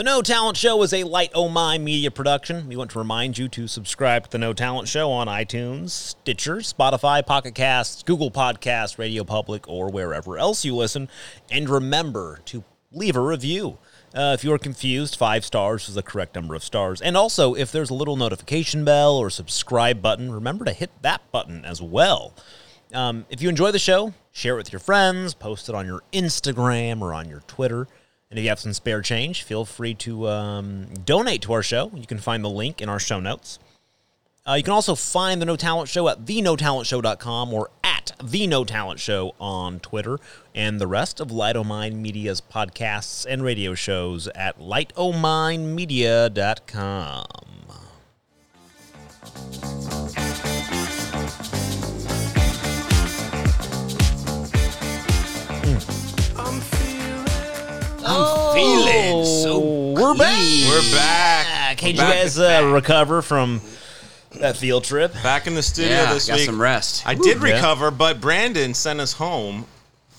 The No Talent Show is a Light O Mine media production. We want to remind you to subscribe to The No Talent Show on iTunes, Stitcher, Spotify, Pocket Casts, Google Podcasts, Radio Public, or wherever else you listen. And remember to leave a review. Uh, if you're confused, five stars is the correct number of stars. And also, if there's a little notification bell or subscribe button, remember to hit that button as well. Um, if you enjoy the show, share it with your friends, post it on your Instagram or on your Twitter. And if you have some spare change, feel free to um, donate to our show. You can find the link in our show notes. Uh, you can also find the No Talent Show at thenotalentshow.com or at the No Talent Show on Twitter, and the rest of Light O Mine Media's podcasts and radio shows at lightominemedia.com. I'm feeling so Oh, we're back. We're back. Can you Back guys uh, recover from that field trip? Back in the studio Yeah, this got week. some rest. I did yeah. recover, but Brandon sent us home.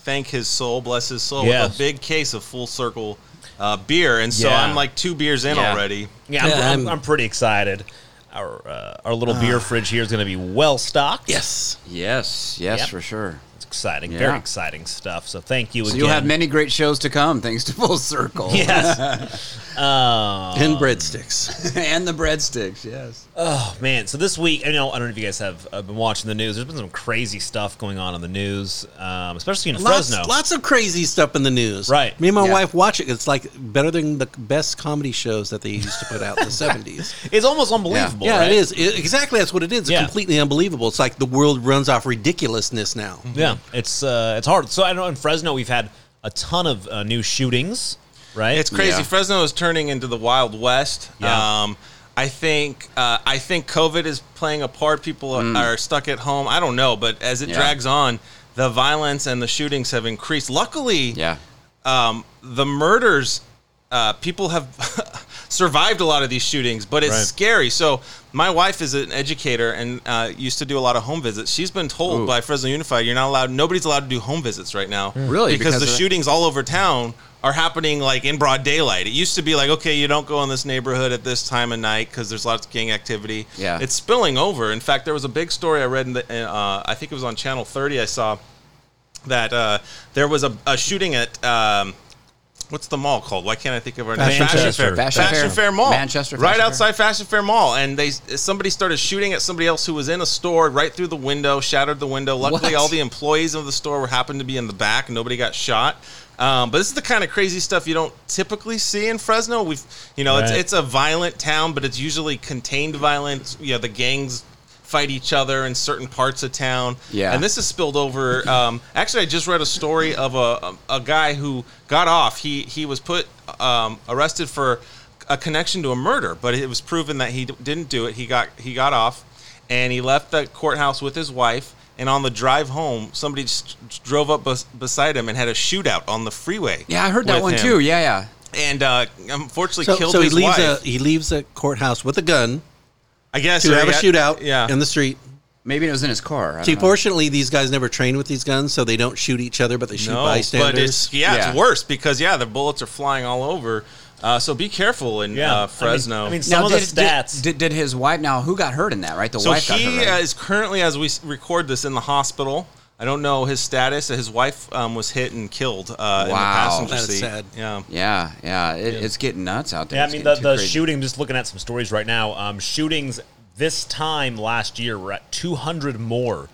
Thank his soul, bless his soul, Yes. with a big case of Full Circle uh, beer, and so Yeah. I'm like two beers in Yeah. already. Yeah, I'm, Yeah, I'm, I'm- I'm pretty excited. Our uh, our little beer fridge here is going to be well stocked. Yes. Yes, yes, Yep. for sure. It's exciting. Yeah. Very exciting stuff. So thank you So again. you'll have many great shows to come, thanks to Full Circle. Yes. uh, and breadsticks. and the breadsticks, yes. oh man. So this week, I know I don't know if you guys have uh, been watching the news. There's been some crazy stuff going on in the news, um, especially in lots, Fresno. lots of crazy stuff in the news. Right. Me and my Yeah. wife watch it. It's like better than the best comedy shows that they used to put out in the 70s. It's almost unbelievable. Yeah, right? it is. It- exactly that's what it is. It's Yeah. completely unbelievable. It's like the world runs off ridiculousness now. Yeah, it's uh, it's hard. So I know in Fresno we've had a ton of uh, new shootings. Right. It's crazy. Yeah. Fresno is turning into the Wild West. Yeah. Um, I think uh, I think COVID is playing a part. People are, are stuck at home. I don't know, but as it Yeah. drags on, the violence and the shootings have increased. Luckily, Yeah. um, the murders, uh, people have survived a lot of these shootings, but it's Right. scary. So my wife is an educator and uh, used to do a lot of home visits. She's been told Ooh. by Fresno Unified, you're not allowed. Nobody's allowed to do home visits right now. Really? Because, Because the shootings all over town are happening like in broad daylight. It used to be like, okay, you don't go in this neighborhood at this time of night because there's lots of gang activity. Yeah. It's spilling over. In fact, there was a big story I read in the, uh, I think it was on Channel 30. I saw that uh, there was a, a shooting at um, what's the mall called? Why can't I think of our name? Fashion Fashion, Fair. Fair Mall. Manchester right Fashion Fair. outside Fashion Fair Mall, and they somebody started shooting at somebody else who was in a store right through the window, shattered the window. Luckily, What? all the employees of the store were happened to be in the back, nobody got shot. Um, but this is the kind of crazy stuff you don't typically see in Fresno. We've, you know, it's it's a violent town, but it's usually contained violence. You know, the gangs fight each other in certain parts of town. Yeah. And this has spilled over. Um, actually, I just read a story of a, a guy who got off. He he was put um, arrested for a connection to a murder, but it was proven that he d- didn't do it. He got he got off, and he left the courthouse with his wife. And on the drive home, somebody just drove up bes- beside him and had a shootout on the freeway. Yeah, I heard that one him. too. Yeah, yeah. And uh, unfortunately, So, killed so he his leaves wife. a he leaves a courthouse with a gun I guess to or have a he shootout Yeah, in the street. Maybe it was in his car. I See, know. fortunately, these guys never train with these guns, so they don't shoot each other, but they shoot no, bystanders. but it's yeah, Yeah. it's worse because yeah, the bullets are flying all over. Uh, so be careful in Yeah. uh, Fresno. I mean, I mean some of the did, stats. Did, did his wife now? Who got hurt in that? Right, the so wife got he hurt. Right? uh, is currently, as we record this, in the hospital. I don't know his status. His wife um, was hit and killed uh, in the Wow. passenger That's seat. sad. Yeah. yeah, yeah, it, It's getting nuts out there. Yeah, I mean the, the crazy. shooting. Just looking at some stories right now. Um, shootings this time last year were at 200 more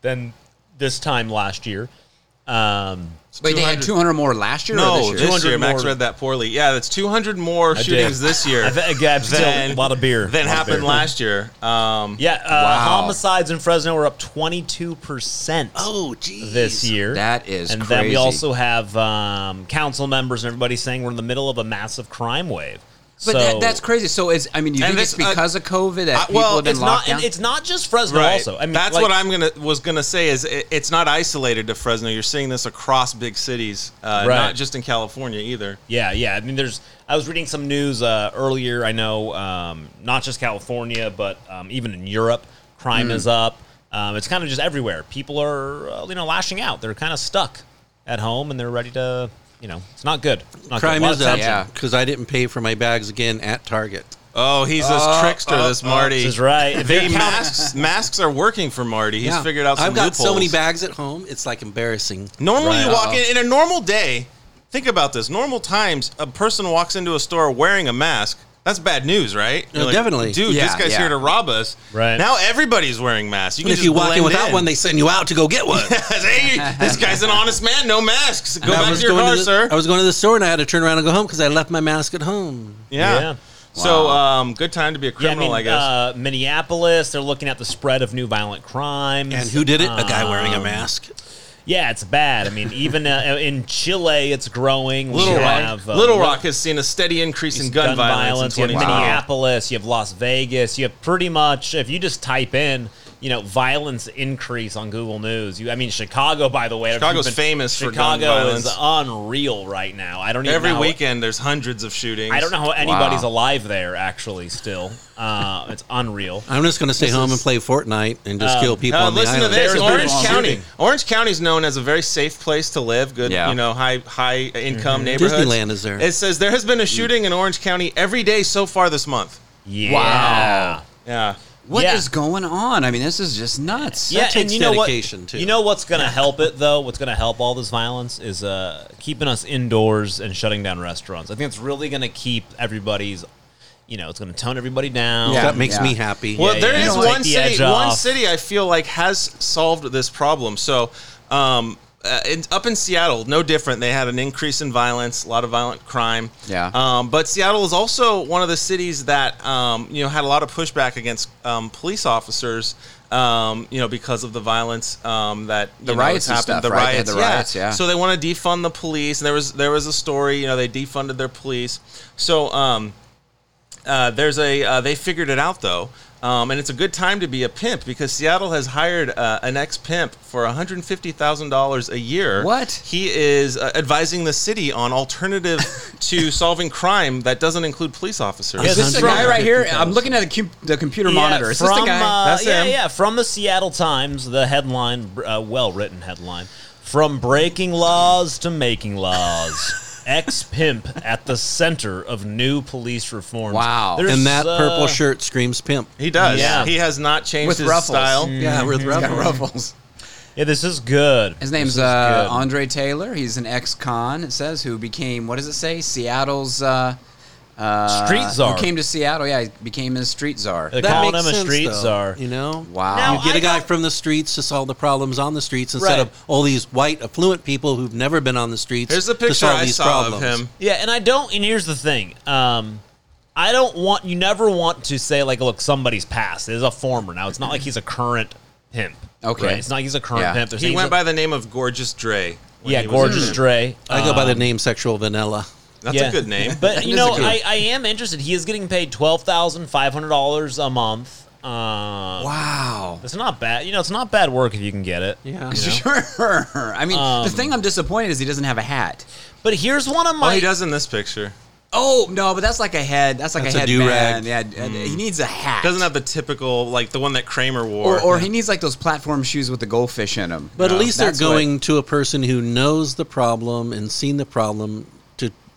than this time last year. Um, Wait, they had 200 200 more last year. or No, this year? this 200 year. Max more. read that poorly. Yeah, that's 200 more I did. shootings this year I think- yeah, still than a lot of beer. than A lot of happened beer. last year. Um, yeah, uh, Wow. homicides in Fresno were up 22 percent. oh, geez. this year. That is and then we crazy. also have um, council members and everybody saying we're in the middle of a massive crime wave. But so, that, that's crazy. So is I mean, you And think it's this, uh, because of COVID that uh, people well, have been it's locked not. Down? it's not just Fresno. Right. Also, I mean, that's like- what I'm gonna was gonna say is it, it's not isolated to Fresno. You're seeing this across big cities, uh, Right. not just in California either. Yeah, yeah. I mean, there's. I was reading some news uh, earlier. I know um, not just California, but um, even in Europe, crime is up. Um, it's kind of just everywhere. People are, uh, you know, lashing out. They're kind of stuck at home, and they're ready to you know, it's not good. It's Not Crime good. Is up. Yeah. because I didn't pay for my bags again at Target. Oh, he's this oh, trickster, oh, this oh, Marty. This is right. If They they're counting- masks masks are working for Marty. He's Yeah. figured out some I've got so many bags at home. It's like embarrassing. Normally, Right. you walk in in a normal day. Think about this. Normal times, a person walks into a store wearing a mask. That's bad news, right? No, definitely. Dude, Yeah, this guy's yeah. here to rob us. Right. Now everybody's wearing masks. You And can if just you walk in blend without one, they send you out to go get one. hey, this guy's an honest man. No masks. Go I back to your going car, the, sir. I was going to the store and I had to turn around and go home because I left my mask at home. yeah. Yeah. So, um, good time to be a Yeah, I criminal, mean, I, guess. Uh, Minneapolis, they're looking at the spread of new violent crimes. And who did it? A guy wearing a Um, mask. Yeah, it's bad. I mean, even uh, in Chile, it's growing. We Little Rock, have, uh, Little Rock has seen a steady increase in gun, violence, You in have 2020. Minneapolis. You have Las Vegas. You have pretty much. If you just type in, you know, violence increase on Google News. You, I mean, Chicago, by the way. if Chicago's been- famous for gun Chicago is unreal right now. I don't even Every know how- weekend, there's hundreds of shootings. I don't know how anybody's Wow. alive there. Actually, still, uh, it's unreal. I'm just going to stay home is- and play Fortnite and just kill people Uh, on the listen to island. this. There's Orange County. shooting. Orange County is known as a very safe place to live. Good, Yeah. you know, high high income Mm-hmm. neighborhoods. Disneyland is there. It says there has been a shooting in Orange County every day so far this month. Yeah. Wow. Yeah. What is Yeah. going on? I mean, this is just nuts. Yeah, takes and you know what? too. You know what's going to help it though? What's going to help all this violence is uh, keeping us indoors and shutting down restaurants. I think it's really going to keep everybody's. You know, it's going to tone everybody down. Yeah. that makes me happy. Well, Yeah, there yeah. is one city. One off. city I feel like has solved this problem. So, um, uh, in, up in Seattle, no different. They had an increase in violence, a lot of violent crime. Yeah. Um, but Seattle is also one of the cities that um, you know had a lot of pushback against um, police officers. Um, you know, because of the violence um, that The know, riots happened. stuff, the right? Riots, the riots, yeah. So they want to defund the police. And there was there was a story. You know, they defunded their police. So um, uh, there's a uh, they figured it out though, um, and it's a good time to be a pimp because Seattle has hired uh, an ex pimp for 150 thousand dollars a year. What? He is uh, advising the city on alternative to solving crime that doesn't include police officers. Yeah, Is this the From- guy right here? I'm looking at the, com- the computer Yeah, monitor. Is this from, the guy? Uh, That's yeah, him. yeah. From the Seattle Times, the headline, uh, well-written headline: "From breaking laws to making laws." Ex pimp at the center of new police reforms. Wow. There's, and that uh, purple shirt screams pimp. He does. Yeah. He has not changed With his ruffles. style. Yeah, with He's got ruffles. ruffles. Yeah, this is good. His name's uh, good. Andre Taylor. He's an ex-con. It says who became what does it say? Seattle's uh, uh, Street czar. Who came to Seattle? Yeah, he became a street czar. They're That calling makes him a sense, street though, czar. You know? Wow. Now, You get I a guy don't- from the streets to solve the problems on the streets instead Right. of all these white affluent people who've never been on the streets. Here's the to picture solve I these saw problems. of him. Yeah, and I don't. And here's the thing. Um, I don't want you never want to say like, look, somebody's past. It is a former now. It's not like he's a current pimp. Okay. right? It's not like he's a current Yeah. pimp. They're He saying went he's by the name of Gorgeous Dre. when yeah, he was gorgeous in- Dre. I go by the Um, name Sexual Vanilla. That's yeah. a good name. But you know, I, I am interested. He is getting paid twelve thousand five hundred dollars a month. Um, Wow. It's not bad. You know, it's not bad work if you can get it. Yeah. Sure. I mean, the Um, thing I'm disappointed is he doesn't have a hat. But here's one of oh, my. he does in this picture. Oh no, but that's like a head. That's like That's a a headband. do-rag. Yeah, uh, he needs a hat. Doesn't have the typical like the one that Kramer wore. or, or he needs like those platform shoes with the goldfish in them. But at least they're That's what- going to a person who knows the problem and seen the problem to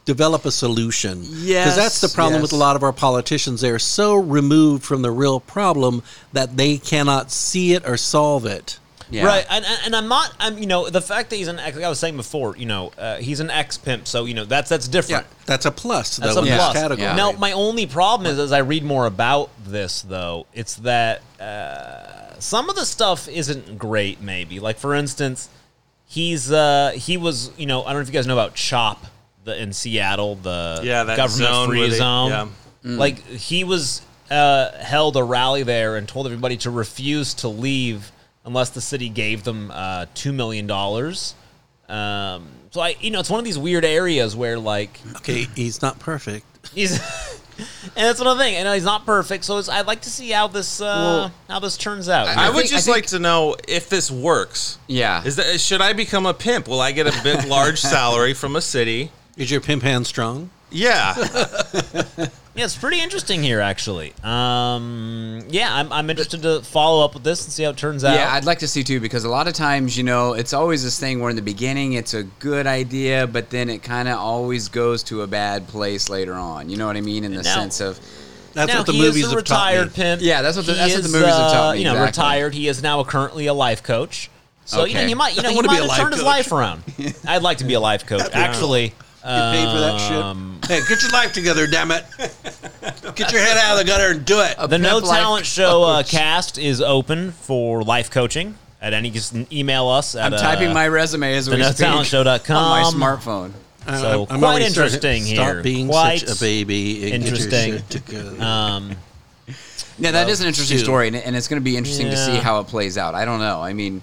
develop a solution. Yes, Because that's the problem with a lot of our politicians. They're so removed from the real problem that they cannot see it or solve it. Yeah. Right, and, and and I'm not. I'm you know the fact that he's an ex. Like I was saying before, you know, uh, he's an ex pimp, so you know that's that's different. That's a plus. That's though, a in plus. category. Yeah. Now, my only problem is as I read more about this, though, it's that uh, some of the stuff isn't great. Maybe, like for instance, he's uh, he was you know I don't know if you guys know about CHOP the, in Seattle, the Yeah, that government zone free they- zone. yeah. Like he was uh, held a rally there and told everybody to refuse to leave unless the city gave them uh, two million dollars. Um, so I, you know, it's one of these weird areas where like Okay, he's not perfect. He's, and that's another thing. And he's not perfect, so it's, I'd like to see how this uh, Well, how this turns out. I, I would think- just I think- like to know if this works. Yeah. Is that should I become a pimp? Will I get a big large salary from a city? Is your pimp hand strong? Yeah. Yeah, it's pretty interesting here, actually. Um, yeah, I'm, I'm interested to follow up with this and see how it turns out. Yeah, I'd like to see too because a lot of times, you know, it's always this thing where in the beginning it's a good idea, but then it kind of always goes to a bad place later on. You know what I mean? In the Now- sense of, That's now, what the he movies is a have taught me. retired pimp. Yeah, that's what the- He that's what the is, movies have taught uh, me, You know, exactly. retired. He is now currently a life coach. So you know, Okay. you might, you know, I he wanna might be have life turned his life around. I'd like to be a life coach. Actually, Get paid for that um, shit. Hey, get your life together, damn it! Get your head out of the gutter and do it. A The No pimp life Talent Show uh, coach. cast is open for life coaching. At any, just email us. At, I'm uh, typing my resume as we speak thenotalentshow.com. on my smartphone. So I'm quite already starting- interesting here. Stop being Quite such a baby. And interesting. Get your shit together. Um, Yeah, that is an interesting too. story, and, and it's going to be interesting to see Yeah. how it plays out. I don't know. I mean,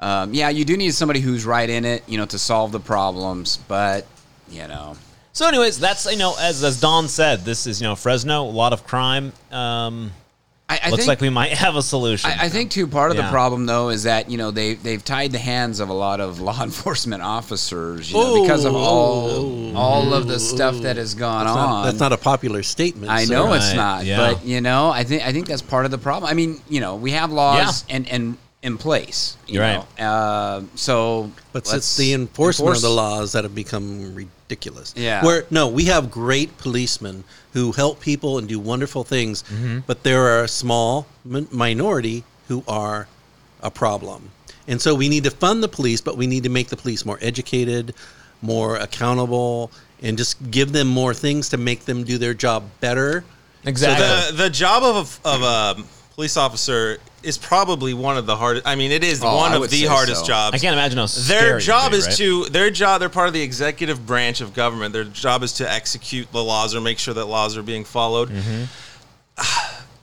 um, yeah, you do need somebody who's right in it, you know, to solve the problems. But you know, so, anyways, that's you know, as as Don said, this is you know Fresno, a lot of crime. Um, I, I looks think like we might have a solution. I, I think too part of Yeah. the problem though is that you know they they've tied the hands of a lot of law enforcement officers, you know, because of all all of the stuff that has gone that's, on. not, that's not a popular statement. I sir. know it's not, yeah. but you know, I think I think that's part of the problem. I mean, you know, we have laws and and in place, you You're know. Uh, so, But it's the enforcement enforce- of the laws that have become ridiculous. Yeah. Where no, we have great policemen who help people and do wonderful things, Mm-hmm. but there are a small min- minority who are a problem. And so we need to fund the police, but we need to make the police more educated, more accountable, and just give them more things to make them do their job better. exactly. The the job of a, of a police officer is probably one of the hardest. I mean, it is Oh, one I of the hardest so. jobs. I can't imagine how their it'd job be, is right? to their job they're part of the executive branch of government their job is to execute the laws or make sure that laws are being followed Mm-hmm.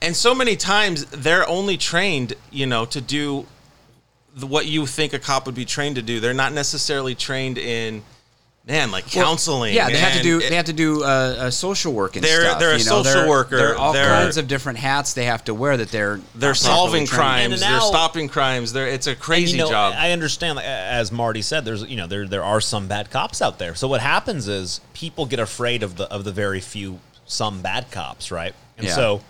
and so many times they're only trained you know to do the, what you think a cop would be trained to do they're not necessarily trained in man like counseling Yeah, they have to do it- they have to do uh, a social work and They're- stuff. they're a you know, social they're- worker. There are all They're- kinds of different hats they have to wear that they're they're solving crimes And they're stopping crimes they're it's a crazy you know, job I understand, like, as Marty said, there's you know there there are some bad cops out there. So what happens is people get afraid of the of the very few some bad cops, right? And Yeah. so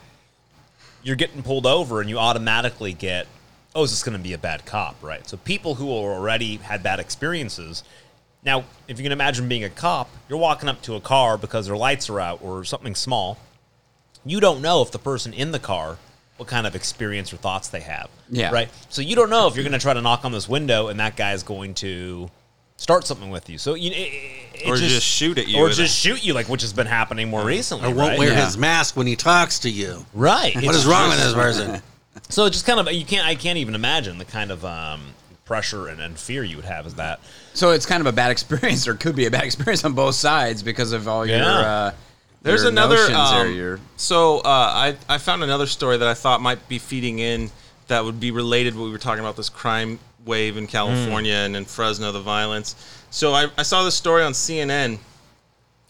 you're getting pulled over, and you automatically get, oh, is this going to be a bad cop, right? So people who already had bad experiences. Now, if you can imagine being a cop, you're walking up to a car because their lights are out or something small. You don't know if the person in the car what kind of experience or thoughts they have. Yeah. Right. So you don't know if you're going to try to knock on this window and that guy is going to start something with you. So you it, it Or just shoot at you or with just shoot you, like which has been happening more recently. Or won't right? wear Yeah. his mask when he talks to you. Right. What It's is wrong with this person? So it's just kind of you can't I can't even imagine the kind of um, pressure and, and fear you would have is that. So it's kind of a bad experience, or could be a bad experience on both sides because of all your. Uh, There's your another. notions or Um, your- so uh, I I found another story that I thought might be feeding in that would be related. What we were talking about this crime wave in California and in Fresno, the violence. So I, I saw this story on CNN,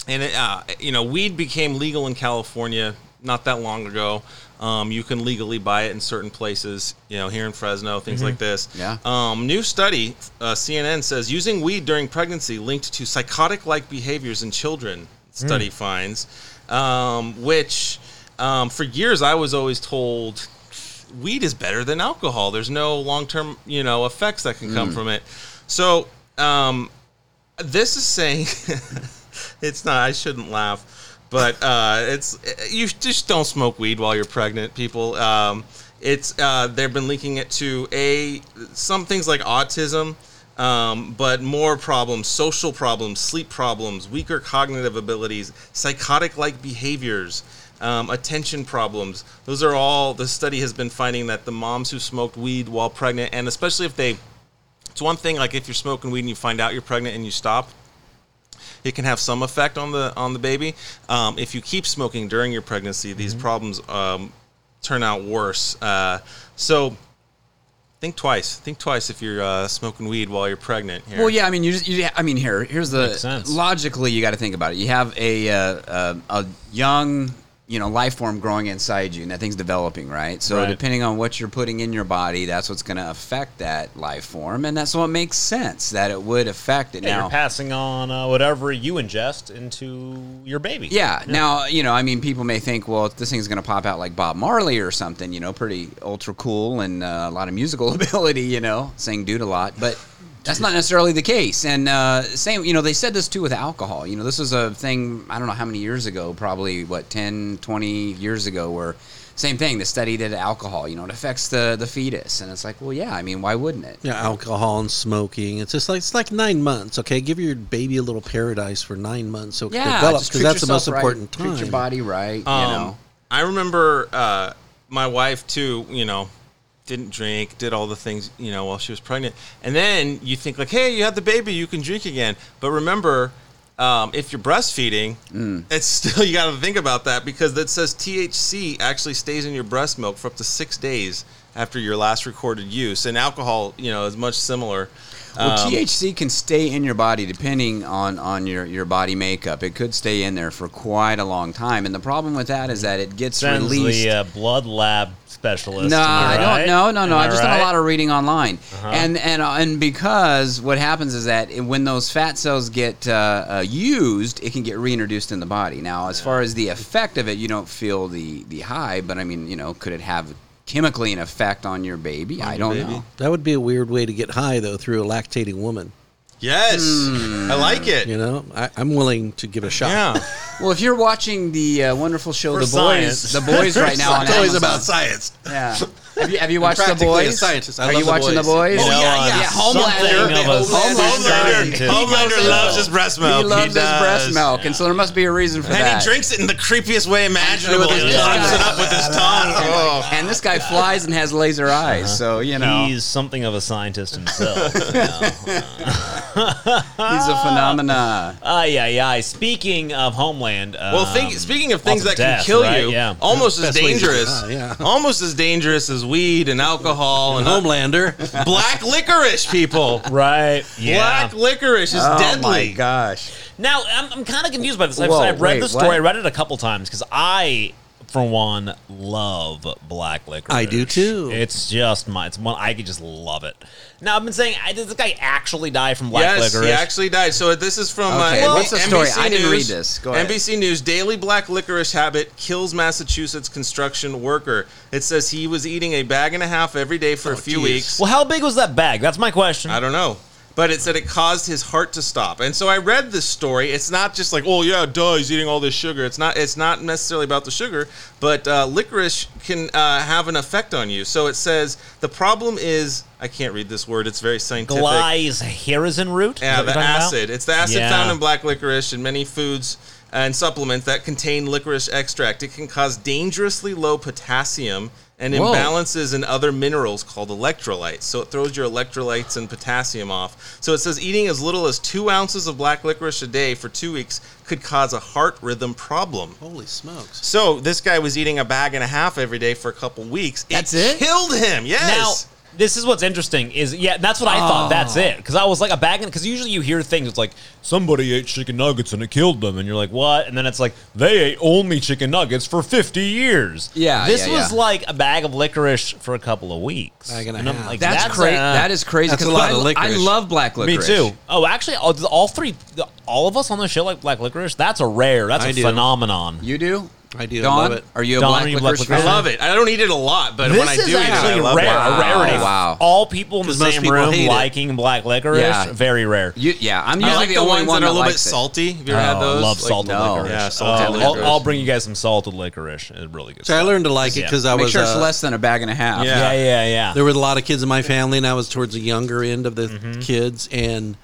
and it, uh, you know, weed became legal in California not that long ago. Um, you can legally buy it in certain places, you know, here in Fresno, things like this. Yeah. Um, new study, uh, CNN says using weed during pregnancy linked to psychotic-like behaviors in children. Study finds, um, which um, for years I was always told weed is better than alcohol. There's no long-term, you know, effects that can come from it. So um, this is saying it's not. I shouldn't laugh, but uh, it's you just don't smoke weed while you're pregnant, people. Um, it's uh, they've been linking it to a some things like autism. Um, but more problems, social problems, sleep problems, weaker cognitive abilities, psychotic like behaviors, um, attention problems. Those are all the study has been finding that the moms who smoked weed while pregnant, and especially if they it's one thing like if you're smoking weed and you find out you're pregnant and you stop, it can have some effect on the on the baby. Um, if you keep smoking during your pregnancy, these problems um, turn out worse. Uh, so think twice. Think twice if you're uh, smoking weed while you're pregnant. Here. Well, yeah, I mean, you just, you, I mean, here, here's the Makes sense. logically, you got to think about it. You have a uh, uh, a young you know life form growing inside you and that thing's developing right so Right. depending on what you're putting in your body that's what's going to affect that life form and that's what makes sense that it would affect it Yeah, now you're passing on uh, whatever you ingest into your baby. yeah, Now, you know, I mean, people may think, well, this thing's going to pop out like Bob Marley or something, you know, pretty ultra cool and uh, a lot of musical ability, you know, saying dude a lot. But that's not necessarily the case. And uh, same, you know, they said this too with alcohol. You know, this was a thing, I don't know how many years ago, probably, what, 10, 20 years ago, where same thing, the study did alcohol, you know, it affects the, the fetus. And it's like, well, yeah, I mean, why wouldn't it? Yeah, alcohol and smoking. It's just like it's like nine months. Okay, give your baby a little paradise for nine months so it can Yeah, develop because that's the most yourself right, important time. Treat your body right, Um, you know. I remember uh, my wife too. You know, didn't drink, did all the things you know while she was pregnant, and then you think like, hey, you had the baby, you can drink again. But remember, um, if you're breastfeeding, Mm. it's still you got to think about that because that says THC actually stays in your breast milk for up to six days after your last recorded use, and alcohol, you know, is much similar. Well, Um, THC can stay in your body depending on, on your, your body makeup. It could stay in there for quite a long time, and the problem with that is that it gets Sends released. the uh, blood lab specialist. no, I right? don't. No, no, no. I I've just done a lot of reading online, Uh-huh. and and uh, and because what happens is that when those fat cells get uh, uh, used, it can get reintroduced in the body. Now, as far as the effect of it, you don't feel the the high, but I mean, you know, could it have chemically an effect on your baby? I your don't baby? know. That would be a weird way to get high though through a lactating woman. yes, Hmm. I like it. You know, I, I'm willing to give it a shot. Yeah. Well, if you're watching the uh, wonderful show For The science. Boys, The Boys right now it's always Amazon. about science. Yeah. Have you, have you watched The practically a Boys? scientist. I Are love you The watching Boys. The Boys? You know, yeah, yeah. Homelander. Something of Homelander. Homelander loves his breast milk. He loves his does. breast milk, and so there must be a reason for And that. And he drinks it in the creepiest way imaginable. He his it up with his tongue. Oh. And this guy flies and has laser eyes, so you know He's something of a scientist himself. he's a phenomena. Ay, ay, ay. Speaking of Homeland. Um, Well, think, speaking of things that of can kill right? you, Yeah. almost as Best way to get dangerous, yeah. almost as dangerous as weed and alcohol and Homelander. black licorice, people. Right. Yeah. Black licorice is Oh my deadly. gosh! Now, I'm, I'm kind of confused by this. I've, Whoa, I've read wait, the story. what? I read it a couple times because I, for one, love black licorice. I do too. It's just my. It's one. I could just love it. Now, I've been saying, I, did this guy actually die from black yes, licorice? he actually died. So this is from Okay, uh, what's the NBC story? I didn't News. read this. Go ahead. NBC News: Daily black licorice habit kills Massachusetts construction worker. It says he was eating a bag and a half every day for a few geez. weeks. Well, how big was that bag? That's my question. I don't know. But it said it caused his heart to stop. And so I read this story. It's not just like, oh yeah, duh, he's eating all this sugar. It's not. It's not necessarily about the sugar, but uh, licorice can uh, have an effect on you. So it says the problem is I can't read this word. It's very scientific. Glycyrrhizin root? Yeah, the you're about? acid. It's the acid Yeah. found in black licorice and many foods and supplements that contain licorice extract. It can cause dangerously low potassium and Whoa. imbalances in other minerals called electrolytes. So it throws your electrolytes and potassium off. So it says eating as little as two ounces of black licorice a day for two weeks could cause a heart rhythm problem. Holy smokes! So this guy was eating a bag and a half every day for a couple weeks. That's it? Killed him. Yes. Now, this is what's interesting is yeah, that's what I thought. That's it because I was like a bag because usually you hear things it's like somebody ate chicken nuggets and it killed them and you're like what and then it's like they ate only chicken nuggets for 50 years. Yeah, this yeah, was yeah. like a bag of licorice for a couple of weeks. Bag and a I'm half. like, That's, crazy. uh, that is crazy. that's a 'cause lot I, of I love black licorice. me licorice. too. Oh, actually, all, all three, all of us on the show like black licorice. That's a rare. That's I a do. phenomenon. You do? I do Don, love it. are you a Don, black are you licorice black I licorice? fan? love it. I don't eat it a lot, but this when I do eat it, I actually love rare. it. A rarity. Wow. All people in the same room hate it. liking black licorice. Yeah. Very rare. You, yeah, I'm usually like the, the, only ones one that are a little likes bit it. salty. Have you ever had Oh, those? love Like, salted no. licorice. Yeah, salted Oh, I'll, licorice. I'll bring you guys some salted licorice. It's really good. So I learned to like it Yeah. because I Make was. sure it's uh, less than a bag and a half. Yeah. Yeah, yeah, yeah. there were a lot of kids in my family, and I was towards the younger end of the Mm-hmm. kids, and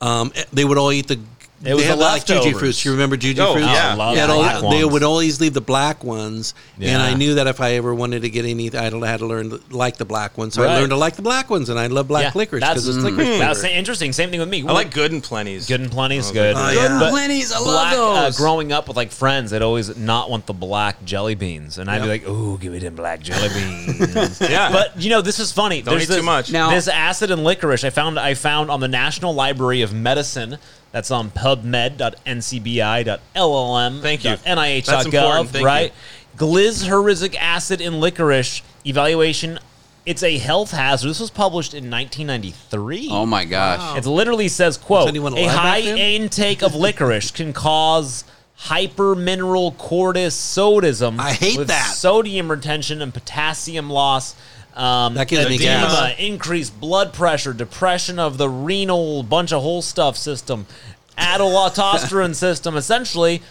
um, they would all eat the. It was they had the like juju leftovers. fruits. You remember juju Oh, fruits? yeah. I love They the all- black they would always leave the black ones, and I knew that if I ever wanted to get any, I had to learn to like the black ones. So Right. I learned to like the black ones, and I love black Yeah, licorice that's- because it's licorice That's interesting. Same thing with me. I like good and plenty's. good and plenty's Oh, good. Oh, yeah. Good and But Plenty's, I love black, Uh, those. growing up with like friends, they'd always not want the black jelly beans, and I'd be like, "Ooh, give me them black jelly beans." Yeah. But you know, this is funny. Don't There's eat too this- much. Now- this acid and licorice I found I found on the National Library of Medicine That's on pubmed.ncbi.nlm. Thank you. NIH.gov, That's important. Thank right? Glycyrrhizic acid in licorice evaluation. It's a health hazard. This was published in 1993. Oh my gosh. It literally says, "quote A high intake of licorice can cause hypermineralocorticoidism. I hate with that. Sodium retention and potassium loss. Um, That gives me edema, gas. increased blood pressure, depression of the renal, bunch of whole stuff system, adolautosterone system. Essentially,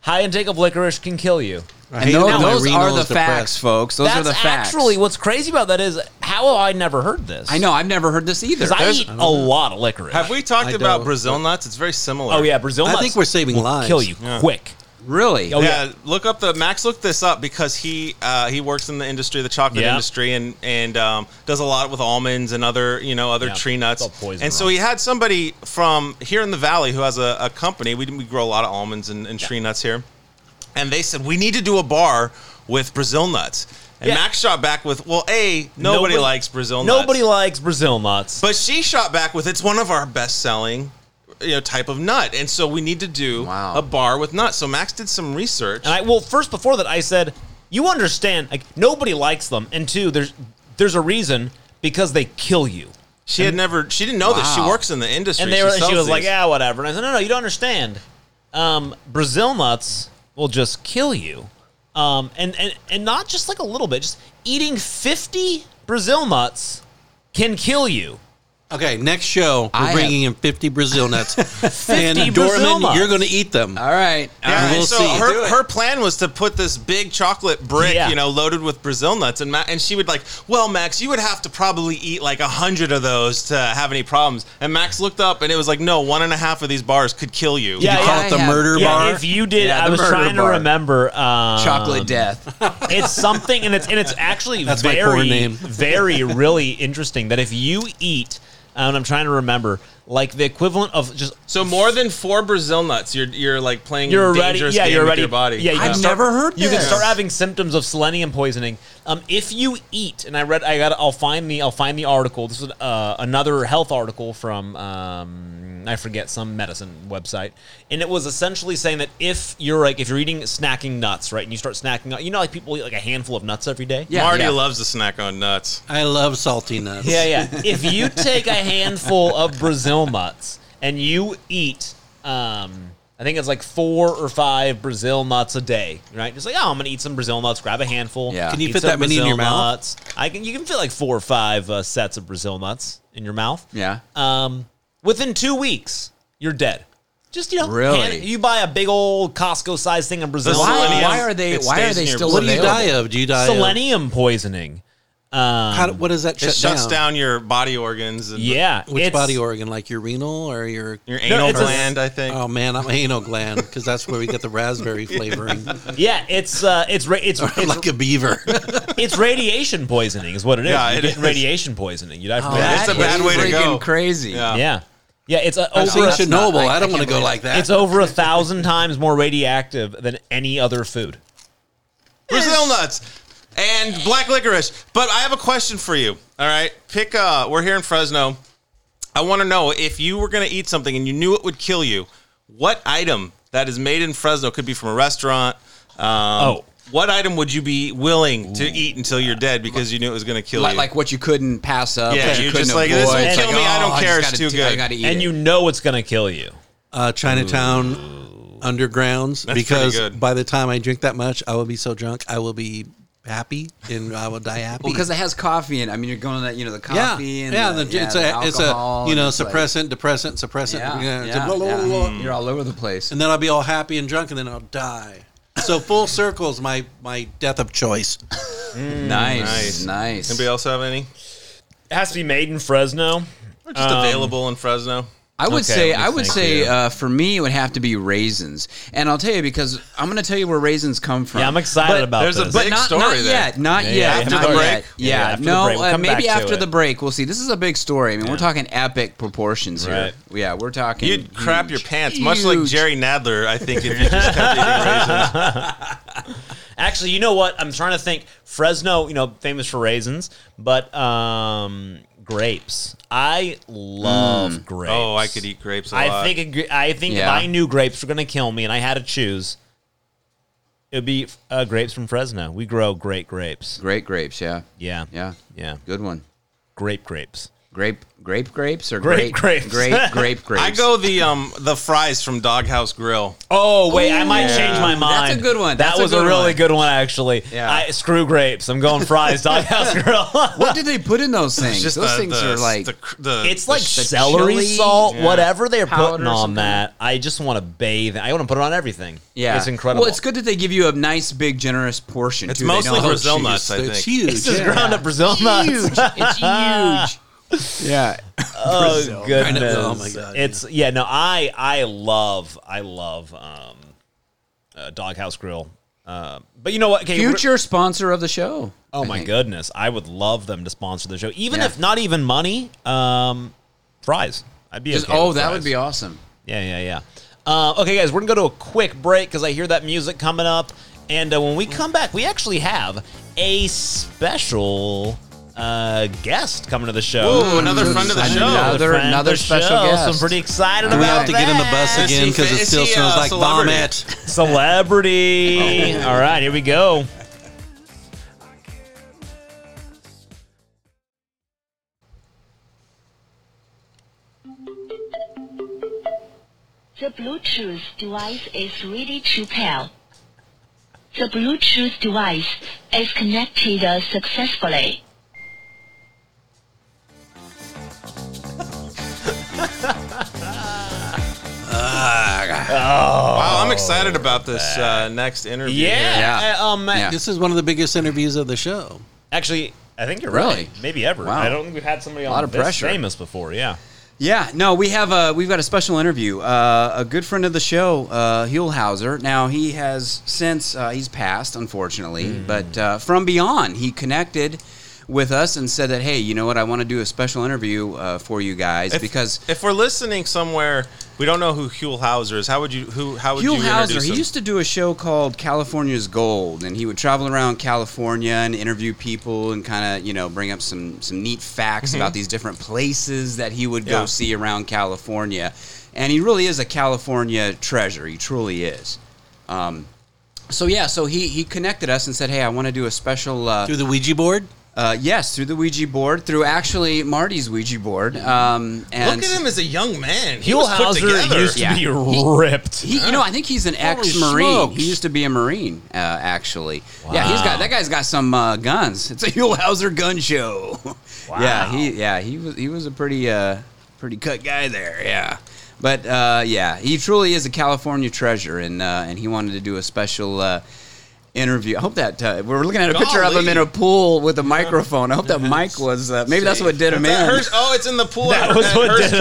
high intake of licorice can kill you. I And those, it those are the is facts, folks. Those That's are the facts. actually what's crazy about that is how have I never heard this? I know. I've never heard this either. because I There's- eat a lot of licorice. Have we talked I about don't. Brazil nuts? It's very similar. Oh yeah, Brazil nuts. I nuts. think we're saving will lives. Kill you Yeah. quick. Really? Oh, yeah, yeah. look up the Max. Looked this up because he uh, he works in the industry, the chocolate Yeah. industry, and and um, does a lot with almonds and other you know other Yeah, tree nuts. all poison And so he had somebody from here in the valley who has a, a company. We we grow a lot of almonds and, and tree nuts here, and they said we need to do a bar with Brazil nuts. And Yeah. Max shot back with, well, a nobody, Nobody- likes Brazil nuts. Nobody likes Brazil nuts. But she shot back with it's one of our best selling you know type of nut. And so we need to do Wow. a bar with nuts. So Max did some research. and I well, first before that, I said you understand like nobody likes them, and two, there's there's a reason because they kill you. she had never she didn't know this. She works in the industry. And they were, and she was like, yeah, whatever. And I said, no, no, you don't understand. Um, Brazil nuts will just kill you. Um, and, and, and not just like a little bit, just eating 50 Brazil nuts can kill you. Okay, next show we're I have- bringing in 50 Brazil nuts, 50 and Brazil Dorman, nuts. you're going to eat them. All right. All Yeah, right. we'll so see. Her her plan was to put this big chocolate brick, Yeah. you know, loaded with Brazil nuts, and Ma- and she would like, well, Max, you would have to probably eat like a hundred of those to have any problems. And Max looked up, and it was like, no, one and a half of these bars could kill you. Yeah, you yeah. call it the I have- murder Yeah, bar? if you did, Yeah, I was murder trying to remember. Um, Chocolate death. It's something, and it's and it's actually That's very, porn name. very, really interesting that if you eat, and I'm trying to remember, like the equivalent of just So more than four Brazil nuts, you're you're like playing you're a already, dangerous yeah, game you're with already, your body. Yeah, you I've start- never heard You can start having symptoms of selenium poisoning. Um, if you eat, and I read, I got, I'll find the, I'll find the article. This is uh, another health article from, um, I forget some medicine website, and it was essentially saying that if you're like, if you're eating snacking nuts, right, and you start snacking, you know, like people eat like a handful of nuts every day. Yeah, Marty yeah. loves to snack on nuts. I love salty nuts. Yeah, yeah. if you take a handful of Brazil nuts and you eat, um, I think it's like four or five Brazil nuts a day, right? Just like, oh, I'm gonna eat some Brazil nuts. Grab a handful. Yeah. Can you fit that many in your mouth? Nuts. I can. You can fit like four or five uh, sets of Brazil nuts in your mouth. Yeah. Um, within two weeks, you're dead. Just you know, Really? hand- you buy a big old Costco sized thing of Brazil Why- selenium, Why are they? it Why are stays they in your still What do you available? die of? Do you die of? Selenium poisoning. Um, How, what does that It shut shuts down? down your body organs. And yeah. Which it's- body organ? Like your renal or your? Your anal it's a- gland, I think. Oh man, I'm anal gland because that's where we get the raspberry flavoring. Yeah, it's uh, it's ra- it's it's, like a beaver. it's radiation poisoning is what it is. Yeah, you it get is. radiation poisoning. You die from Oh, that. It's a bad way to freaking go. Crazy. Yeah. Yeah, yeah. It's uh, I've over. that's not- Chernobyl. I- I, I don't want to go like that. It's over a thousand times more radioactive than any other food. Brazil nuts and black licorice. But I have a question for you. All right, pick. Uh, we're here in Fresno. I want to know if you were going to eat something and you knew it would kill you. What item that is made in Fresno could be from a restaurant. Um, Oh. What item would you be willing to eat until you're dead because you knew it was going to kill Like, you? like what you couldn't pass up. Yeah, what you you're couldn't just like, avoid. this will It's kill like, me, I don't just care, it's gotta too do- good. Gotta eat And it. you know it's gonna kill you. uh, Chinatown undergrounds That's because good. by the time I drink that much, I will be so drunk, I will be happy and I will die happy. Well, because it has coffee in. It. I mean, you're going to that, you know, the yeah, coffee and yeah, the, the, yeah, it's the a it's a alcohol, you and know it's like- suppressant, depressant, suppressant, yeah, yeah, yeah, blah, blah, yeah. blah, blah. You're all over the place. and then I'll be all happy and drunk, and then I'll die. So full circle is my my death of choice. Mm, nice, Nice. nice. Anybody else have any? It has to be made in Fresno. Or just um, available in Fresno? I would Okay, say I would say uh, for me it would have to be raisins, and I'll tell you because I'm going to tell you where raisins come from. Yeah, I'm excited But- about there's a this. But Big not, story not there. yet, not Yeah, yet, after not the break? yet. Yeah, Yeah, no, break. We'll uh, maybe after the break. We'll see. This is a big story. I mean, we're talking epic proportions here. Right. Yeah, we're talking. You'd crap your huge. pants, much like Jerry Nadler, I think, if you just kept eating raisins. Actually, you know what? I'm trying to think. Fresno, you know, famous for raisins, but um, grapes. I love grapes. Oh, I could eat grapes a I lot. think a gr- I think Yeah. if I knew grapes were going to kill me and I had to choose, it would be uh, grapes from Fresno. We grow great grapes. Great grapes, yeah. Yeah, Yeah. yeah. Good one. Grape grapes. Grape grape grapes or Grape grape grapes. Grape grape grapes. I go the um the fries from Doghouse Grill. Oh wait, I might Ooh, change my mind. that's a good one. That That's a was a, good really one. good one, actually. Yeah. I, screw grapes. I'm going fries. Doghouse Grill. What did they put in those things? Just those the- things the- are like the, the It's like sh- celery chili, salt, yeah, whatever they're powder putting or on something. that. I just want to bathe. I want to put it on everything. yeah, it's incredible. Well, it's good that they give you a nice, big, generous portion. It's too. They mostly don't- Brazil nuts, I It's think. huge. It's just ground up Brazil nuts. huge. It's huge. yeah. Oh Brazil. goodness! Oh, my God, It's yeah. No, I I love I love um, uh, Doghouse Grill. Uh, but you know what? Okay, Future sponsor of the show. Oh I my think. goodness, I would love them to sponsor the show, even Yeah. if not even money. Um, fries. I'd be Just- okay oh, with that fries. would be awesome. Yeah, yeah, yeah. Uh, okay, guys, we're gonna go to a quick break because I hear that music coming up, and uh, when we come back, we actually have a special uh, guest coming to the show. Ooh, another friend of the show. Another- friend of another the special show, guest. So I'm pretty excited Do we have to get in the bus that. again he- because it is still he, smells uh, like celebrity? vomit? Celebrity. All right, here we go. The Bluetooth device is ready to pair. The Bluetooth device is connected successfully. Wow, I'm excited about this uh, next interview. Yeah. Yeah. uh, um, Yeah. This is one of the biggest interviews of the show. Actually, I think you're Really? right. Maybe ever. Wow. I don't think we've had somebody on lot of this pressure. famous before. Yeah. Yeah, no, we have a we've got a special interview. Uh, a good friend of the show, uh, Huell Howser. Now he has since uh, he's passed, unfortunately, Mm. but uh, from beyond, he connected with us and said that, hey, you know what, I want to do a special interview uh, for you guys If, because if we're listening somewhere, we don't know who Huell Howser is. How would you who how would you Huell Howser, introduce he used to do a show called California's Gold, and he would travel around California and interview people and kind of, you know, bring up some some neat facts about these different places that he would go Yeah. see around California. And he really is a California treasure. He truly is. Um, so yeah, so he he connected us and said, "Hey, I want to do a special." Uh, Through the Ouija board? Uh, yes, through the Ouija board, through actually Marty's Ouija board. Um, and Look at him as a young man. He was put Huell Howser together. used to Yeah. be ripped. He, you know, I think he's an ex-marine. smokes. He used to be a marine, uh, actually. Yeah, he's got that guy's got some uh, guns. It's a Huell Howser gun show. Yeah, he yeah he was he was a pretty uh, pretty cut guy there. Yeah, but uh, yeah, he truly is a California treasure, and uh, and he wanted to do a special. Uh, Interview. I hope that uh, we're looking at a picture of him in a pool with a microphone. I hope that mic was uh, maybe that's what did him in. Hearst- oh, it's in the pool. That at, was at what Hearst did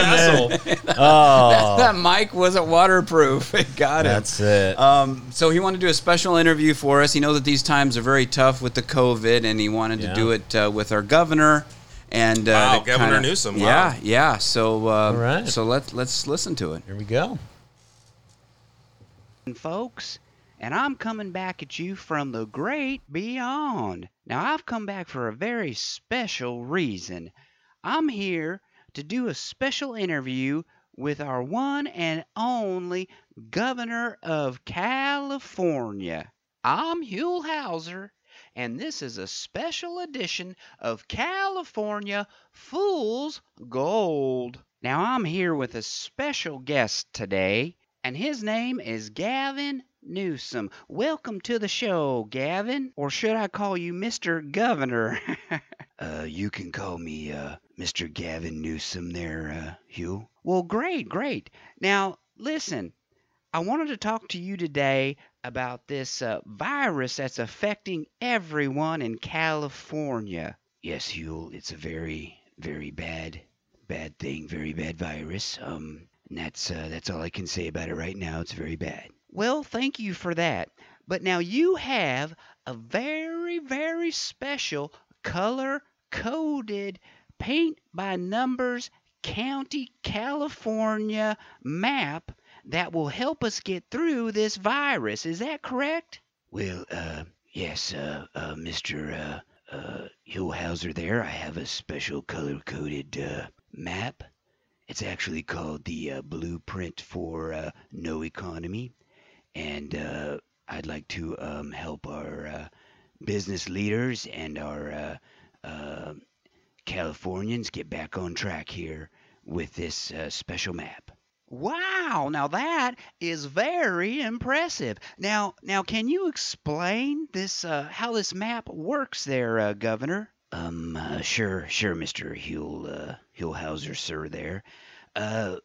him in. Oh, that mic wasn't waterproof. It got him. that's it. Um, so he wanted to do a special interview for us. He knows that these times are very tough with the COVID, and he wanted Yeah. to do it uh, with our governor. And uh, Wow, Governor kinda- Newsom, wow. Yeah, yeah. So, uh, All right. so let's let's listen to it. Here we go. folks, and I'm coming back at you from the great beyond. Now, I've come back for a very special reason. I'm here to do a special interview with our one and only Governor of California. I'm Huell Howser, and this is a special edition of California Fool's Gold. Now, I'm here with a special guest today, and his name is Gavin Newsom. Welcome to the show, Gavin. Or should I call you Mr. Governor? uh, you can call me uh, Mr. Gavin Newsom there, uh, Hugh. Well, great, great. Now, listen, I wanted to talk to you today about this uh, virus that's affecting everyone in California. Yes, Hugh, it's a very, very bad, bad thing, very bad virus. Um, and that's uh, that's all I can say about it right now. It's very bad. Well, thank you for that. But now you have a very, very special color coded paint by numbers county California map that will help us get through this virus. Is that correct? Well, uh, yes, uh, uh, Mr. Uh, uh, Huell Howser there. I have a special color coded uh, map. It's actually called the uh, Blueprint for uh, No Economy, and uh, I'd like to um, help our uh, business leaders and our uh, uh, Californians get back on track here with this uh, special map. Wow, now that is very impressive. Now, now, can you explain this? Uh, how this map works, there, uh, Governor? Um, uh, sure, sure, Mister Huell, uh, Huell Howser, sir. There, uh,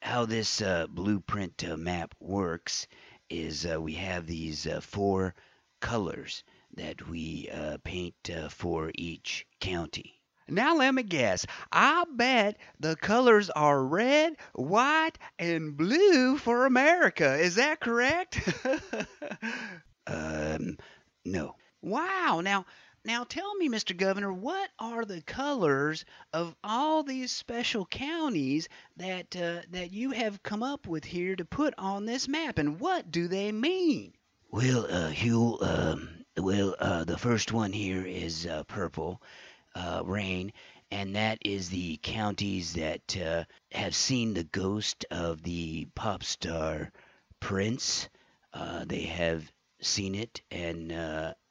how this uh, blueprint uh, map works is uh, we have these uh, four colors that we uh, paint uh, for each county. Now let me guess. I bet the colors are red, white, and blue for America. Is that correct? um, no. Wow. Now, now tell me, Mr. Governor, what are the colors of all these special counties that uh, that you have come up with here to put on this map, and what do they mean? Well, uh, Hugh, um, well, uh, the first one here is uh, purple uh, rain, and that is the counties that uh, have seen the ghost of the pop star Prince. Uh, they have seen it, and